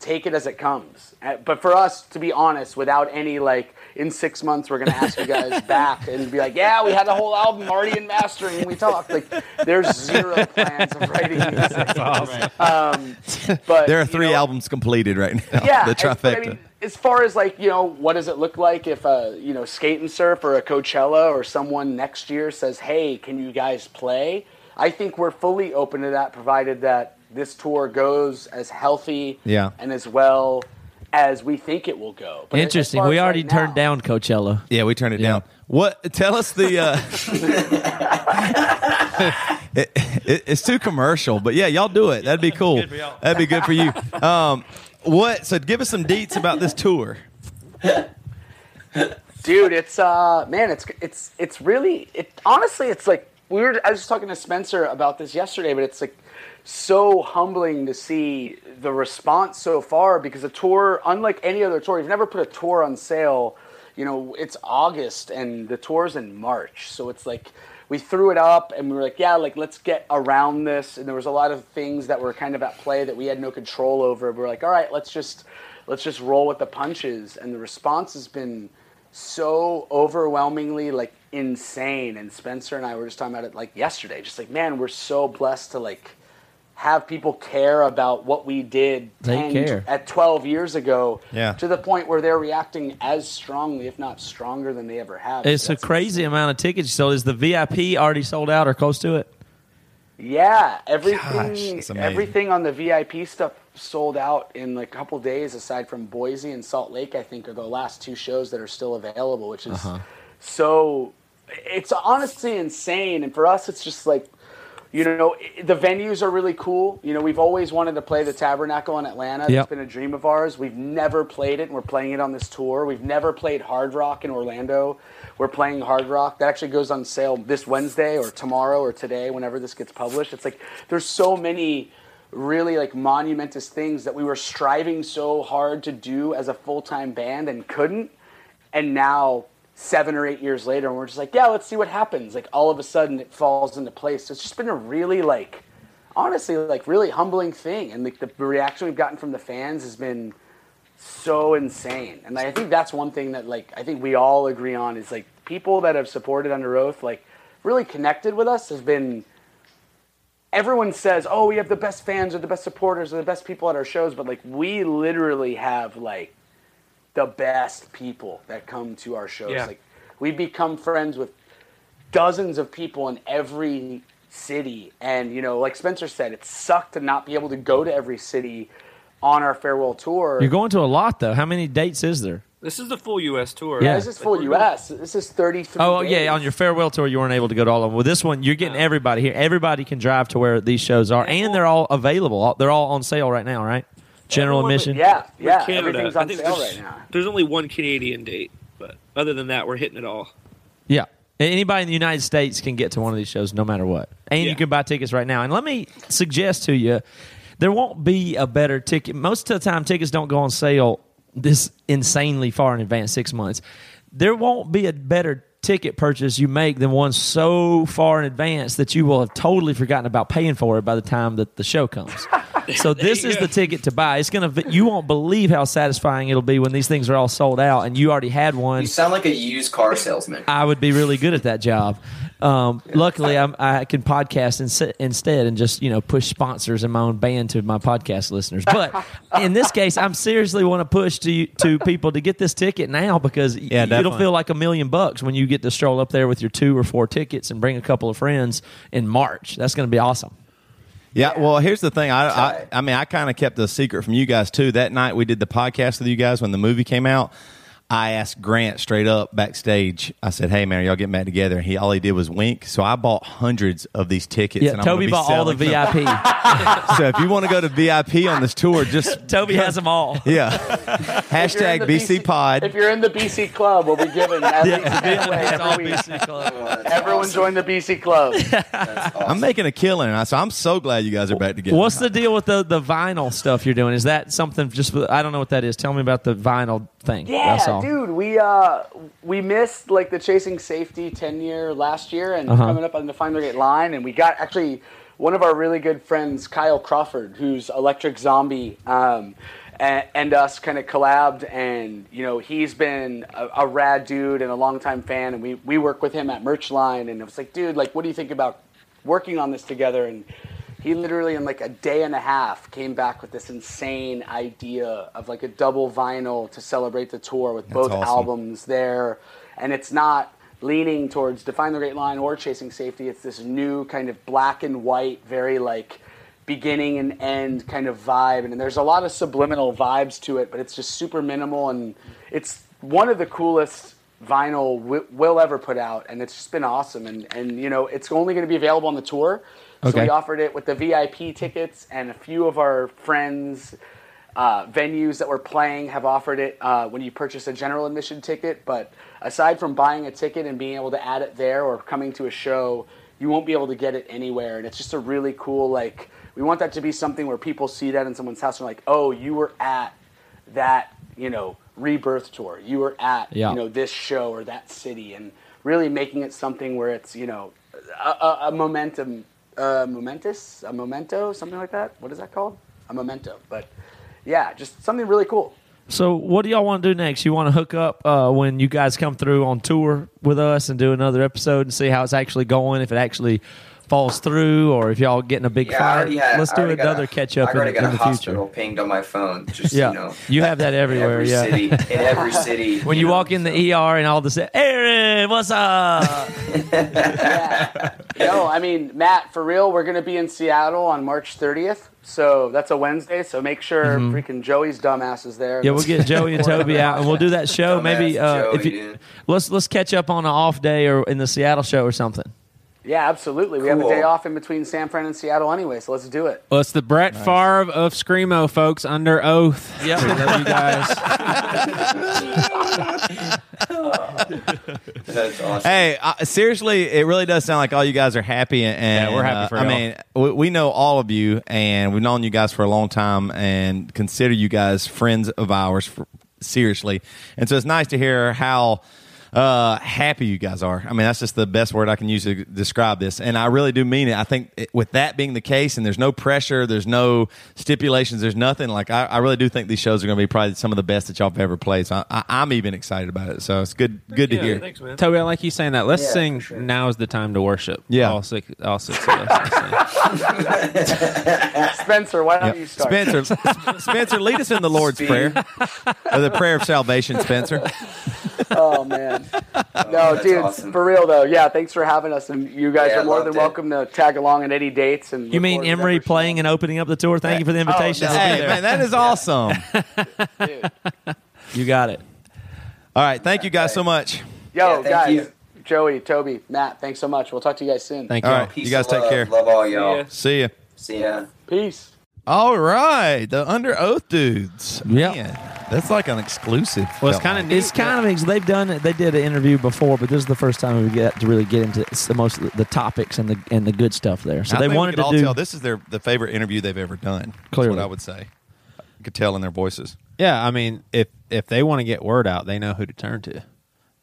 take it as it comes. Uh, But for us, to be honest, without any like, in six months we're gonna ask you guys *laughs* back and be like, yeah, we had the whole album already in mastering and we talked. Like, there's zero plans of writing *laughs* music. Um, *laughs* but There are you three know, albums completed right now. Yeah, the as- but trifecta. I mean, as far as like you know, what does it look like if a you know skate and surf or a Coachella or someone next year says, "Hey, can you guys play?" I think we're fully open to that, provided that this tour goes as healthy Yeah. and as well as we think it will go. But Interesting. We already right turned now- down Coachella. yeah, we turned it down. What? Tell us the. Uh, *laughs* it, it, it's too commercial, but yeah, y'all do it. That'd be cool. That'd be good for you. Um, what? So, give us some deets about this tour. dude it's uh man it's it's it's really it honestly it's like we were i was talking to spencer about this yesterday but it's like so humbling to see the response so far because a tour unlike any other tour you've never put a tour on sale. You know it's august and the tour's in march. So it's like we threw it up and we were like yeah like let's get around this. And there was a lot of things that were kind of at play that we had no control over. We are like all right let's just let's just roll with the punches. And the response has been so overwhelmingly like insane and spencer and i were just talking about it like yesterday just like man we're so blessed to like have people care about what we did They 10 care. at 12 years ago Yeah. to the point where they're reacting as strongly if not stronger than they ever have It's So a that's crazy amount of tickets sold. Is the VIP already sold out or close to it? Yeah, everything that's amazing. everything on the VIP stuff sold out in like a couple days. Aside from Boise and Salt Lake, I think are the last two shows that are still available, which is Uh-huh. so. It's honestly insane, and for us, it's just like. You know, the venues are really cool. You know, we've always wanted to play the Tabernacle in Atlanta. Yep. It's been a dream of ours. We've never played it, and we're playing it on this tour. We've never played Hard Rock in Orlando. We're playing Hard Rock. That actually goes on sale this Wednesday or tomorrow or today, whenever this gets published. It's like there's so many really like monumentous things that we were striving so hard to do as a full-time band and couldn't and now seven or eight years later and we're just like yeah let's see what happens. Like all of a sudden it falls into place. So it's just been a really like honestly like really humbling thing. And like the reaction we've gotten from the fans has been so insane. And i think that's one thing that like i think we all agree on is like people that have supported Underoath like really connected with us has been everyone says oh we have the best fans or the best supporters or the best people at our shows. But like we literally have like the best people that come to our shows. Yeah. Like we've become friends with dozens of people in every city, and you know, like Spencer said, it sucked to not be able to go to every city on our farewell tour. You're going to a lot though. How many dates is there? This is the full U.S. tour. Yeah. This is full U.S. This is 33. Oh days. yeah, on your farewell tour, you weren't able to go to all of them. With this one, you're getting everybody here. Everybody can drive to where these shows are, and they're all available. They're all on sale right now, right? General Everyone- admission. Yeah, With yeah. Canada, Everything's I think sale there's, right now. There's only one Canadian date, but other than that, we're hitting it all. Yeah. Anybody in the United States can get to one of these shows no matter what. And you can buy tickets right now. And let me suggest to you there won't be a better ticket. Most of the time, tickets don't go on sale this insanely far in advance, six months. There won't be a better ticket purchase you make than one so far in advance that you will have totally forgotten about paying for it by the time that the show comes. *laughs* so this is go. the ticket to buy. It's gonna. You won't believe how satisfying it'll be when these things are all sold out and you already had one. You sound like a used car salesman. I would be really good at that job. Um, luckily, I'm, I can podcast inse- instead and just you know push sponsors in my own band to my podcast listeners. But in this case, I'm seriously want to push to to people to get this ticket now because Yeah, it'll feel like a million bucks when you get to stroll up there with your two or four tickets and bring a couple of friends in March. That's going to be awesome. Yeah, well, here's the thing. I, I, I mean, I kind of kept the secret from you guys too. That night we did the podcast with you guys when the movie came out. I asked Grant straight up backstage. I said, "Hey, man, are y'all getting back together?" And he all he did was wink. So I bought hundreds of these tickets. Yeah, and I'm gonna Toby bought all the them. VIP. *laughs* so if you want to go to VIP on this tour, just *laughs* Toby has them all. *laughs* yeah. If you're in Hashtag the BC Pod. If you're in the BC Club, we'll be giving at least a giveaway every week. BC Club. Oh, Everyone awesome. join the BC Club. Awesome. I'm making a killing, and I- so I'm so glad you guys are back together. What's the deal with the, the vinyl stuff you're doing? Is that something just I don't know what that is. Tell me about the vinyl thing. Yeah, dude, we uh we missed like the chasing safety 10 year last year and Uh-huh. coming up on Define the Great Line and we got actually one of our really good friends Kyle Crawford who's Electric Zombie um and, and us kind of collabed and you know he's been a, a rad dude and a longtime fan and we we work with him at Merchline and it was like dude like what do you think about working on this together and he literally in like a day and a half came back with this insane idea of like a double vinyl to celebrate the tour with both awesome. albums there. And it's not leaning towards define the great line or chasing safety. It's this new kind of black and white very like beginning and end kind of vibe. And there's a lot of subliminal vibes to it but it's just super minimal. And it's one of the coolest vinyl we, we'll ever put out. And it's just been awesome. And and you know it's only going to be available on the tour so we offered it with the vip tickets and a few of our friends uh, venues that we're playing have offered it uh, when you purchase a general admission ticket. But aside from buying a ticket and being able to add it there or coming to a show, you won't be able to get it anywhere. And it's just a really cool, like, we want that to be something where people see that in someone's house and are like, oh, you were at that, you know, rebirth tour. You were at, Yeah. you know, this show or that city. And really making it something where it's, you know, a, a, a momentum, uh, momentous, a memento, something like that. What is that called? A memento. But yeah, just something really cool. So, what do y'all want to do next? You want to hook up uh, when you guys come through on tour with us and do another episode and see how it's actually going, if it actually falls through, or if y'all getting a big Yeah, I fire. had, Let's do another a- catch up I in, already got in a the hospital future. pinged on my phone. Just Yeah, you know, you have that in everywhere. every yeah, city, in *laughs* every city. when you know, walk in so- the ER and all the say, Aaron, what's up? yeah. No, I mean, Matt, for real, we're going to be in Seattle on March 30th. So that's a Wednesday. So make sure freaking Joey's dumbass is there. Mm-hmm. yeah, we'll get Joey and *laughs* Toby out, and we'll do that show. Dumbass Maybe uh, if you, dude. let's let's catch up on an off day or in the Seattle show or something. Yeah, absolutely. We have a day off in between San Fran and Seattle anyway, so let's do it. Well, it's the Brett Favre of Screamo, folks, Underoath. Yep. We love you guys. *laughs* That's awesome. Hey, uh, seriously, it really does sound like all you guys are happy, and, and Yeah, we're happy uh, for I you. I mean, we, we know all of you, and we've known you guys for a long time, and consider you guys friends of ours. For, seriously, and so it's nice to hear how uh, happy you guys are. I mean, that's just the best word I can use to describe this, and I really do mean it. I think it, with that being the case, and there's no pressure, there's no stipulations, there's nothing. Like I, I really do think these shows are going to be probably some of the best that y'all have ever played. So I, I'm even excited about it. So it's good, good to hear. thanks, man. Toby, I like you saying that. Let's Yeah, sing sure. Now is the Time to Worship. Yeah. All six, all six of us. *laughs* Spencer, why don't Yep. you start? Spencer, *laughs* Spencer, lead us in the Lord's Speed. prayer, or the prayer of salvation. Spencer, Oh, man. *laughs* No, that's dude, awesome. for real, though. Yeah, thanks for having us. And you guys Yeah, are more than it. welcome to tag along at any dates. And You mean Emery playing and opening up the tour? Thank you for the oh, invitation. no. Hey man, that is *laughs* awesome. Dude. You got it. All right. Thank you guys so much. Yo, Yeah, thank guys, you. Joey, Toby, Matt, thanks so much. We'll talk to you guys soon. Thank All you. right. Peace you guys and take love. care. Love all y'all. Yeah. See ya. See ya. Peace. All right. The Underoath dudes. Yeah, that's like an exclusive. Well, it's kind of neat. It's kind of ex- they've done it. They did an interview before, but this is the first time we get to really get into s- the most the topics and the and the good stuff there. So I they think we wanted could to all do. tell this is their the favorite interview they've ever done. That's Clearly. what I would say. You could tell in their voices. Yeah, I mean, if if they want to get word out, they know who to turn to.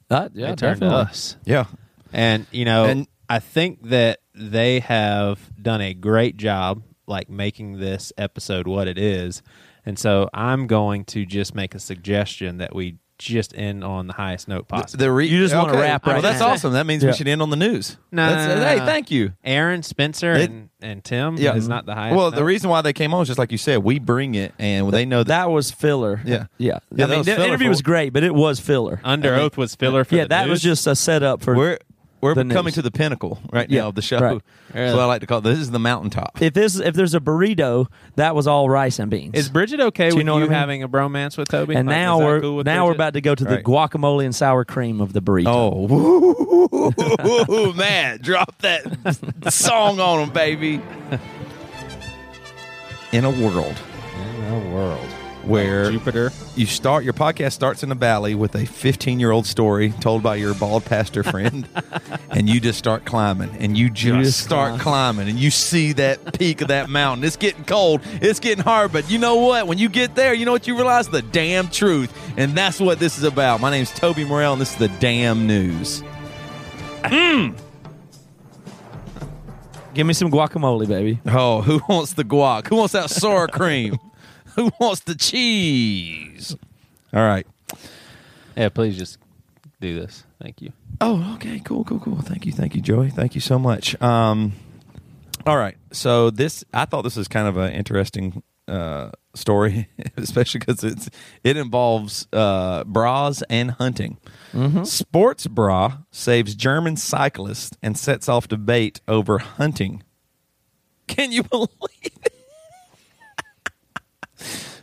Uh, yeah, they turn to definitely. us. Yeah. And you know, And- I think that they have done a great job, like making this episode what it is. And so I'm going to just make a suggestion that we just end on the highest note possible. The re- You just wanna okay. wrap Well, that's now. awesome. That means Yeah. we should end on the news. No, That's- no, uh, no, hey, thank you. Aaron Spencer It- and, and Tim Yeah. is not the highest. Well, the reason why they came on is just like you said, we bring it, and they know that. That was filler. Yeah. yeah. Yeah, I mean, was the interview for- was great, but it was filler. under I mean- oath was filler for yeah, the that was just a setup for. we're we're the coming news. to the pinnacle right Yeah, now of the show. right. That's what I like to call it. This is the mountaintop. if this if there's a burrito, that was all rice and beans. Is Bridget okay Do you with know you I mean? having a bromance with Toby? and Like, now we're cool with now we're about to go to the Right. guacamole and sour cream of the burrito. Oh, man, drop that song on them, baby. In a world in a world where Jupiter. you start your podcast starts in the valley with a 15 year old story told by your bald pastor *laughs* friend and you just start climbing and you just, just start climbing and you see that peak of that mountain. It's getting cold. It's getting hard but you know what? When you get there you know what you realize? The damn truth and that's what this is about. My name's toby morrell and this is the damn news. Mm. Give me some guacamole, baby. oh who wants the guac? Who wants that sour *laughs* cream *laughs* who wants the cheese all right Yeah, please just do this. Thank you. Oh, okay, cool, cool, cool. Thank you, thank you, Joey. Thank you so much. Um, all right, so this I thought this was kind of an interesting uh, story, *laughs* especially because it's it involves uh, bras and hunting. Sports bra saves German cyclist and sets off debate over hunting. Can you *laughs* believe it?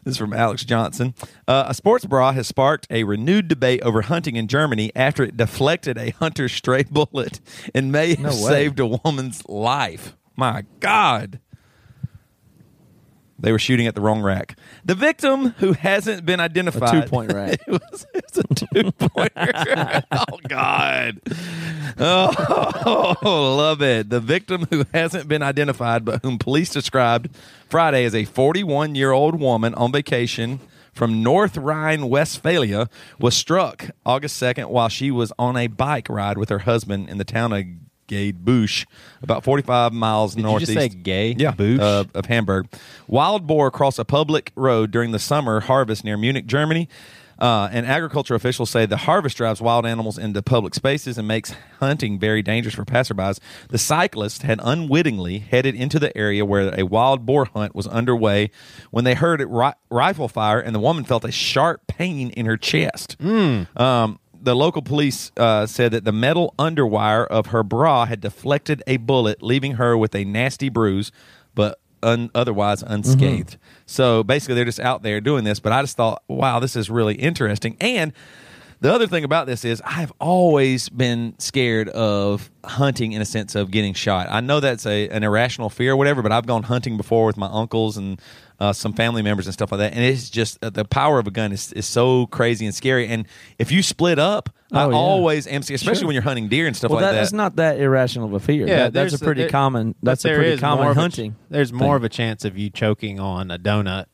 This is from Alex Johnson. Uh, a sports bra has sparked a renewed debate over hunting in Germany after it deflected a hunter's stray *laughs* bullet and may have No saved a woman's life. My God. They were shooting at the wrong rack. The victim, who hasn't been identified, A two-point rack. *laughs* it was, it was a two pointer. *laughs* oh God! Oh, *laughs* love it. The victim, who hasn't been identified, but whom police described Friday as a 41 year old woman on vacation from North Rhine Westphalia, was struck August 2nd while she was on a bike ride with her husband in the town of Gadebusch, about 45 miles Did northeast. you just say gay? Yeah, uh, of Hamburg. Wild boar cross a public road during the summer harvest near Munich, Germany. Uh, and agriculture officials say the harvest drives wild animals into public spaces and makes hunting very dangerous for passerbys. The cyclist had unwittingly headed into the area where a wild boar hunt was underway when they heard it ri- rifle fire, and the woman felt a sharp pain in her chest. Um, the local police uh, said that the metal underwire of her bra had deflected a bullet, leaving her with a nasty bruise, but un- otherwise unscathed. So basically, they're just out there doing this. But I just thought, wow, this is really interesting. And the other thing about this is I've always been scared of hunting in a sense of getting shot. I know that's a an irrational fear or whatever, but I've gone hunting before with my uncles and uh, some family members and stuff like that, and it's just uh, the power of a gun is, is so crazy and scary. And if you split up, I Oh, yeah. always am scared, especially Sure. when you're hunting deer and stuff Well, like that, that. that's not that irrational of a fear. Yeah, That- that's a there's- pretty there- common. but That's a there pretty is common more of a ch- hunting. there's thing. more of a chance of you choking on a donut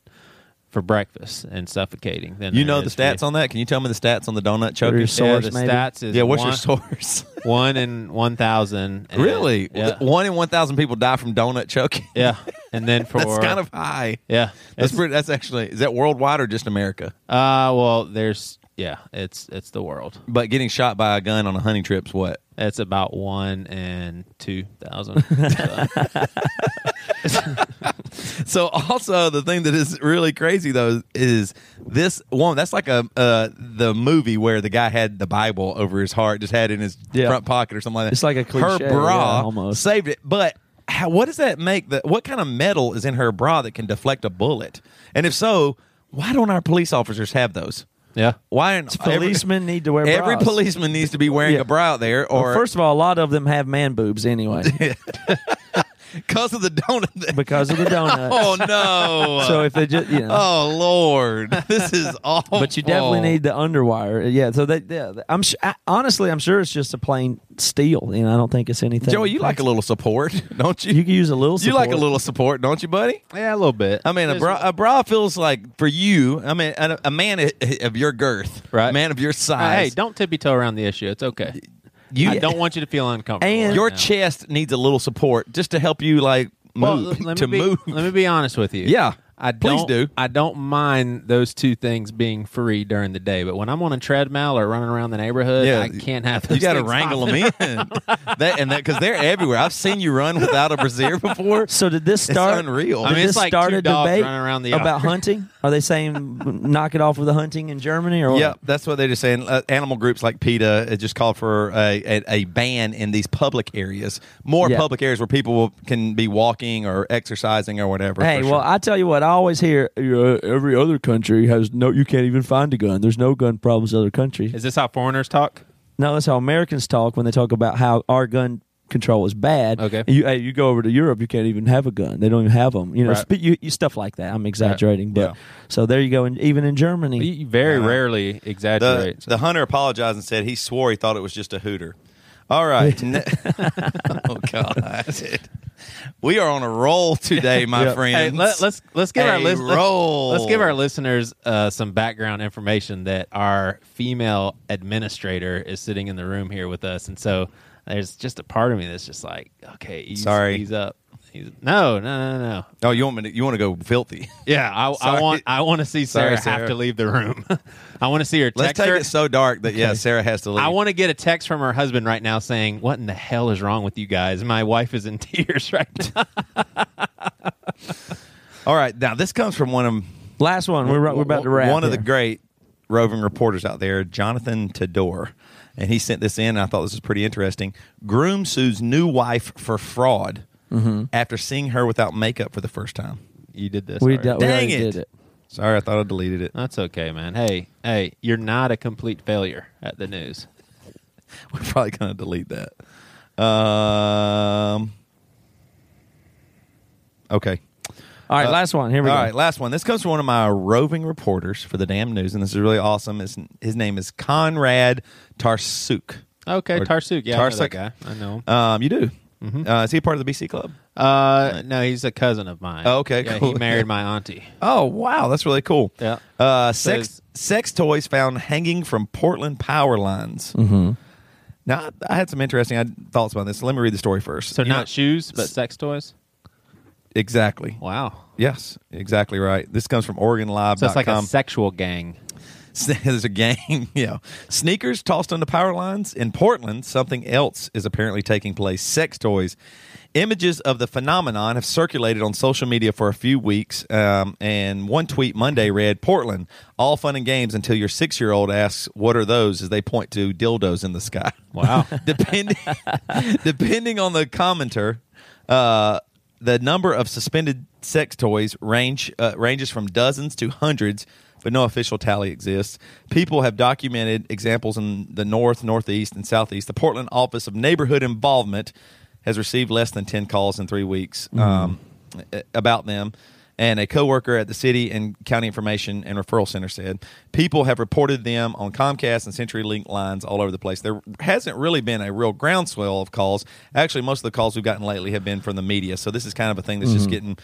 for breakfast and suffocating than you there know the is for stats on that? Can you tell me the stats on the donut Your choking? Yeah, source, the maybe? stats is Yeah, what's one, your source? *laughs* one in one thousand. and- really? Yeah. One in one thousand people die from donut choking. yeah, and then *laughs* for that's kind of high. yeah. That's It's, pretty, that's actually is that worldwide or just America? uh, well, there's yeah, it's it's the world. But getting shot by a gun on a hunting trip's what? It's about one and two thousand. *laughs* *laughs* So also the thing that is really crazy though is this one. That's like a uh, the movie where the guy had the Bible over his heart, just had it in his Yeah. front pocket or something like that. It's like a her bra yeah, almost. saved it, but. How, what does that make? The, what kind of metal is in her bra that can deflect a bullet? And if so, why don't our police officers have those? Yeah. Why aren't every- Policemen need to wear Every policeman needs to be wearing Yeah. a bra out there, Well, or first of all, a lot of them have man boobs anyway *laughs* *laughs* because of the donut. because of the donut. *laughs* oh no! So if they just you know. oh lord, this is awful. *laughs* But you definitely need the underwire. Yeah. So that yeah, I'm sh- I, honestly I'm sure it's just a plain steel. You know, I don't think it's anything. Joey. You like a little support, *laughs* don't you? You can use a little. You like a little support, don't you, buddy? Yeah, a little bit. I mean, a bra, a bra feels like for you. I mean, a, a man of your girth, Right. A man of your size. hey, don't tippy toe around the issue. It's okay. You? I don't want you to feel uncomfortable. And- right your now. chest needs a little support just to help you like Well, move me to be, move. Let me be honest with you. Yeah, I please don't, do. I don't mind those two things being free during the day, but when I'm on a treadmill or running around the neighborhood, Yeah, I can't have. You got to wrangle them in. *laughs* that and that because they're everywhere. I've seen you run without a brassiere before. So did this start? unreal. I mean, this it's like start two a dogs debate running around the about hunting? Are they saying knock it off with the hunting in Germany or? Yeah, that's what they're just saying. Uh, animal groups like PETA it just called for a, a, a ban in these public areas, more Yeah. public areas where people will, can be walking or exercising or whatever. Hey, for well, sure. I tell you what, I always hear uh, every other country has no. You can't even find a gun. There's no gun problems in other countries. Is this how foreigners talk? No, that's how Americans talk when they talk about how our gun control is bad. Okay. You, hey, you go over to Europe, you can't even have a gun. They don't even have them. You know, Right. sp- you, you stuff like that. I'm exaggerating, but Yeah. so there you go. And even in Germany, You very Uh-huh. rarely the, exaggerate. the hunter apologized and said he swore he thought it was just a hooter. All right. *laughs* *laughs* Oh God, *laughs* we are on a roll *laughs* today, my Yep. friends. Hey, let, us let's give our A lis- let's- Let's, give our listeners uh, some background information that our female administrator is sitting in the room here with us, and so there's just a part of me that's just like, okay, ease, Sorry. ease up. Ease- No, no, no, no. Oh, you want me? To, you want to go filthy? *laughs* Yeah, I, I want I want to see Sorry, Sarah, have to leave the room. *laughs* I want to see her Let's text take her. it so dark that yeah, Sarah has to leave. I want to get a text from her husband right now saying, "What in the hell is wrong with you guys? My wife is in *laughs* tears right now." All right, now this comes from one of last one. We're we're about to wrap. One of the here. great roving reporters out there, Jonathan Tador, and he sent this in. And I thought this was pretty interesting. Groom sues new wife for fraud Mm-hmm. after seeing her without makeup for the first time. You did this. we, already. d- we Dang already it. did it. Sorry, I thought I deleted it. That's okay, man. Hey, hey, you're not a complete failure at the news. *laughs* We're probably going to delete that. Um. Okay. All right, Uh, last one. Here we All go. right, last one. This comes from one of my roving reporters for the Damn News, and this is really awesome. His, his name is Conrad Tarsuk. Okay, Or Tarsuk. Yeah, I know that Tarsuk. guy. I know. him. Um, you do. Uh, is he a part of the BC Club? Uh, no, he's a cousin of mine. Oh, okay, yeah, cool. He married *laughs* my auntie. Oh wow, that's really cool. Yeah. Uh, sex Says- sex toys found hanging from Portland power lines. Mm-hmm. Now I, had some interesting thoughts about this. Let me read the story first. So You not know- shoes, but sex toys. exactly. Wow. Yes, exactly right. This comes from OregonLive.com. So it's like a sexual gang. *laughs* There's a gang, *laughs* you know. Sneakers tossed onto power lines in Portland. Something else is apparently taking place. Sex toys. Images of the phenomenon have circulated on social media for a few weeks. Um, and one tweet Monday read Portland, all fun and games until your six year old asks, What are those? as they point to dildos in the sky. *laughs* Wow. depending, depending on the commenter, uh, the number of suspended sex toys range uh, ranges from dozens to hundreds, but no official tally exists. People have documented examples in the north, northeast, and southeast. The Portland Office of Neighborhood Involvement has received less than ten calls in three weeks um, about them. And a coworker at the city and county information and referral center said people have reported them on Comcast and CenturyLink lines all over the place. There hasn't really been a real groundswell of calls. Actually, most of the calls we've gotten lately have been from the media. So this is kind of a thing that's just getting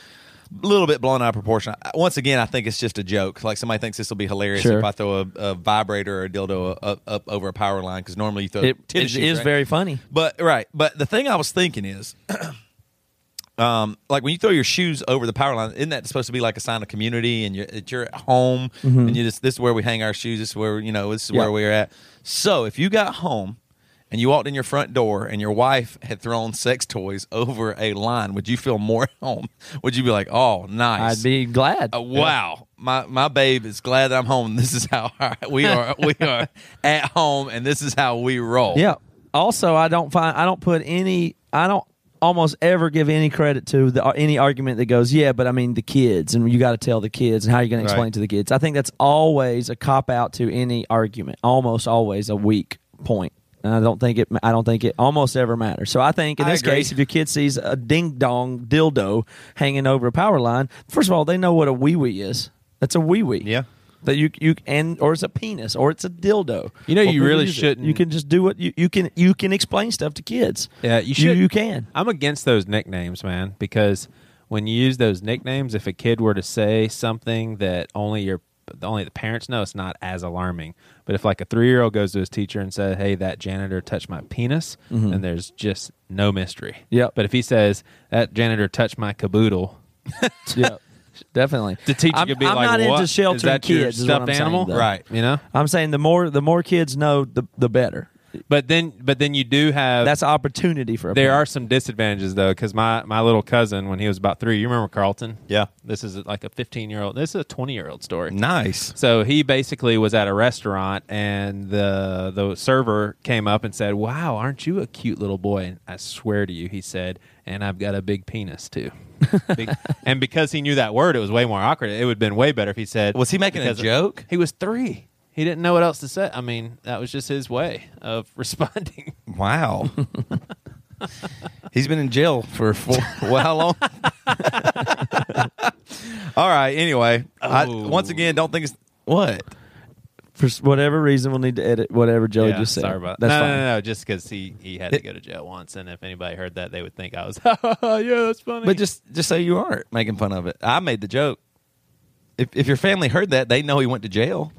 a little bit blown out of proportion. Once again, I think it's just a joke. Like somebody thinks this will be hilarious Sure. if I throw a, a vibrator or a dildo up, up over a power line because normally you throw It, tennis it shoes, is right? very funny. But right, but the thing I was thinking is, *clears throat* um, like when you throw your shoes over the power line, isn't that supposed to be like a sign of community? And you're, that you're at home, and you just this is where we hang our shoes. This is where you know this is Yeah. where we're at. So if you got home and you walked in your front door and your wife had thrown sex toys over a line, would you feel more at home? Would you be like, oh, nice? I'd be glad. Uh, wow, my my babe is glad that I'm home. *laughs* This is how we are. we *laughs* are at home, and this is how we roll. Yeah. Also, I don't find I don't put any. I don't almost ever give any credit to the, any argument that goes, yeah, but I mean the kids, and you got to tell the kids, and how are you going to explain Right. to the kids? I think that's always a cop out to any argument. Almost always a weak point. And I don't think it. I don't think it almost ever matters. So I think in I this agree. case, if your kid sees a ding dong dildo hanging over a power line, first of all, they know what a wee wee is. That's a wee wee. Yeah. That you you and or it's a penis or it's a dildo. You know, you really shouldn't- You can just do what you, you can. You can explain stuff to kids. Yeah, you should. You, can. I'm against those nicknames, man, because when you use those nicknames, if a kid were to say something that only your only the parents know, it's not as alarming. But if like a three year old goes to his teacher and says, "Hey, that janitor touched my penis," then there's just no mystery. Mm-hmm. Yep. But if he says that janitor touched my caboodle, *laughs* yeah, definitely. the teacher I'm, could be I'm like, not "What? into sheltering that your kids. is what stuffed I'm saying, animal?" though. Right. You know. I'm saying the more the more kids know, the the better. But then, but then you do have That's opportunity for. A There are some disadvantages though, because my my little cousin when he was about three, you remember Carlton? Yeah. This is like a 15 year old. This is a 20 year old story. Nice. So he basically was at a restaurant, and the the server came up and said, "Wow, aren't you a cute little boy?" And I swear to you, he said, "And I've got a big penis too." *laughs* Big- and because he knew that word, it was way more awkward. It would have been way better if he said, Was he making a joke? He was three. He didn't know what else to say. I mean, that was just his way of *laughs* responding. Wow. He's been in jail for four, well, how long? *laughs* All right. Anyway, I, Oh. once again, don't think it's what. for s- whatever reason we'll need to edit whatever Joey Yeah, just said. Sorry about That's no, fine. no, no, no, Just because he, he had to go to jail once, and if anybody heard that, they would think I was, *laughs* yeah, that's funny. But just just say you aren't making fun of it. I made the joke. If if your family heard that, they know he went to jail.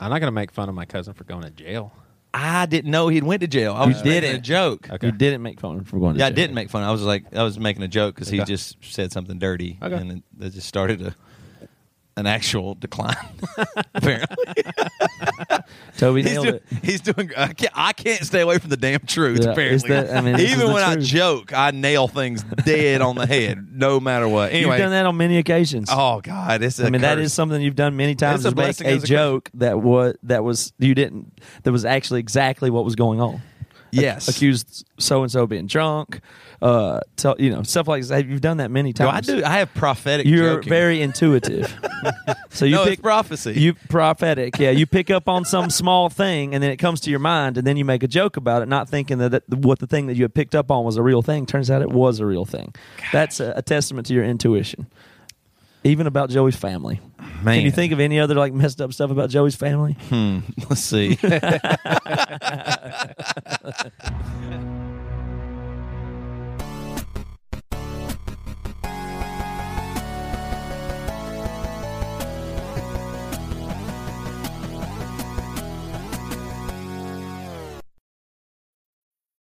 I'm not going to make fun of my cousin for going to jail. I didn't know he'd went to jail. I You was making a joke. Okay. You didn't make fun of him for going to jail. Yeah, I jail. didn't make fun. I was like, I was making a joke because he Okay. just said something dirty, Okay. and it, it just started a an actual decline. *laughs* apparently, *laughs* Toby he's nailed doing, it. he's doing. I can't, I can't stay away from the damn truth. Yeah, apparently, that- I mean, even when I joke, I nail things dead on the head, no matter what. Anyway, You've done that on many occasions. oh god, it's. a I mean, that curse. is something you've done many times. a make a as a curse. joke that was that was you didn't that was actually exactly what was going on. yes. Accused so and so being drunk, uh, tell, you know stuff like that. You've done that many No, I do. I have prophetic. You're joking. very intuitive. *laughs* so you no, pick prophecy. You prophetic, yeah. You pick up on some small thing, and then it comes to your mind, and then you make a joke about it, not thinking that it, what the thing that you had picked up on was a real thing. Turns out it was a real thing. That's a, a testament to your intuition, even about Joey's family. Man. Can you think of any other like messed up stuff about Joey's family? Hmm. *laughs* Let's see. *laughs*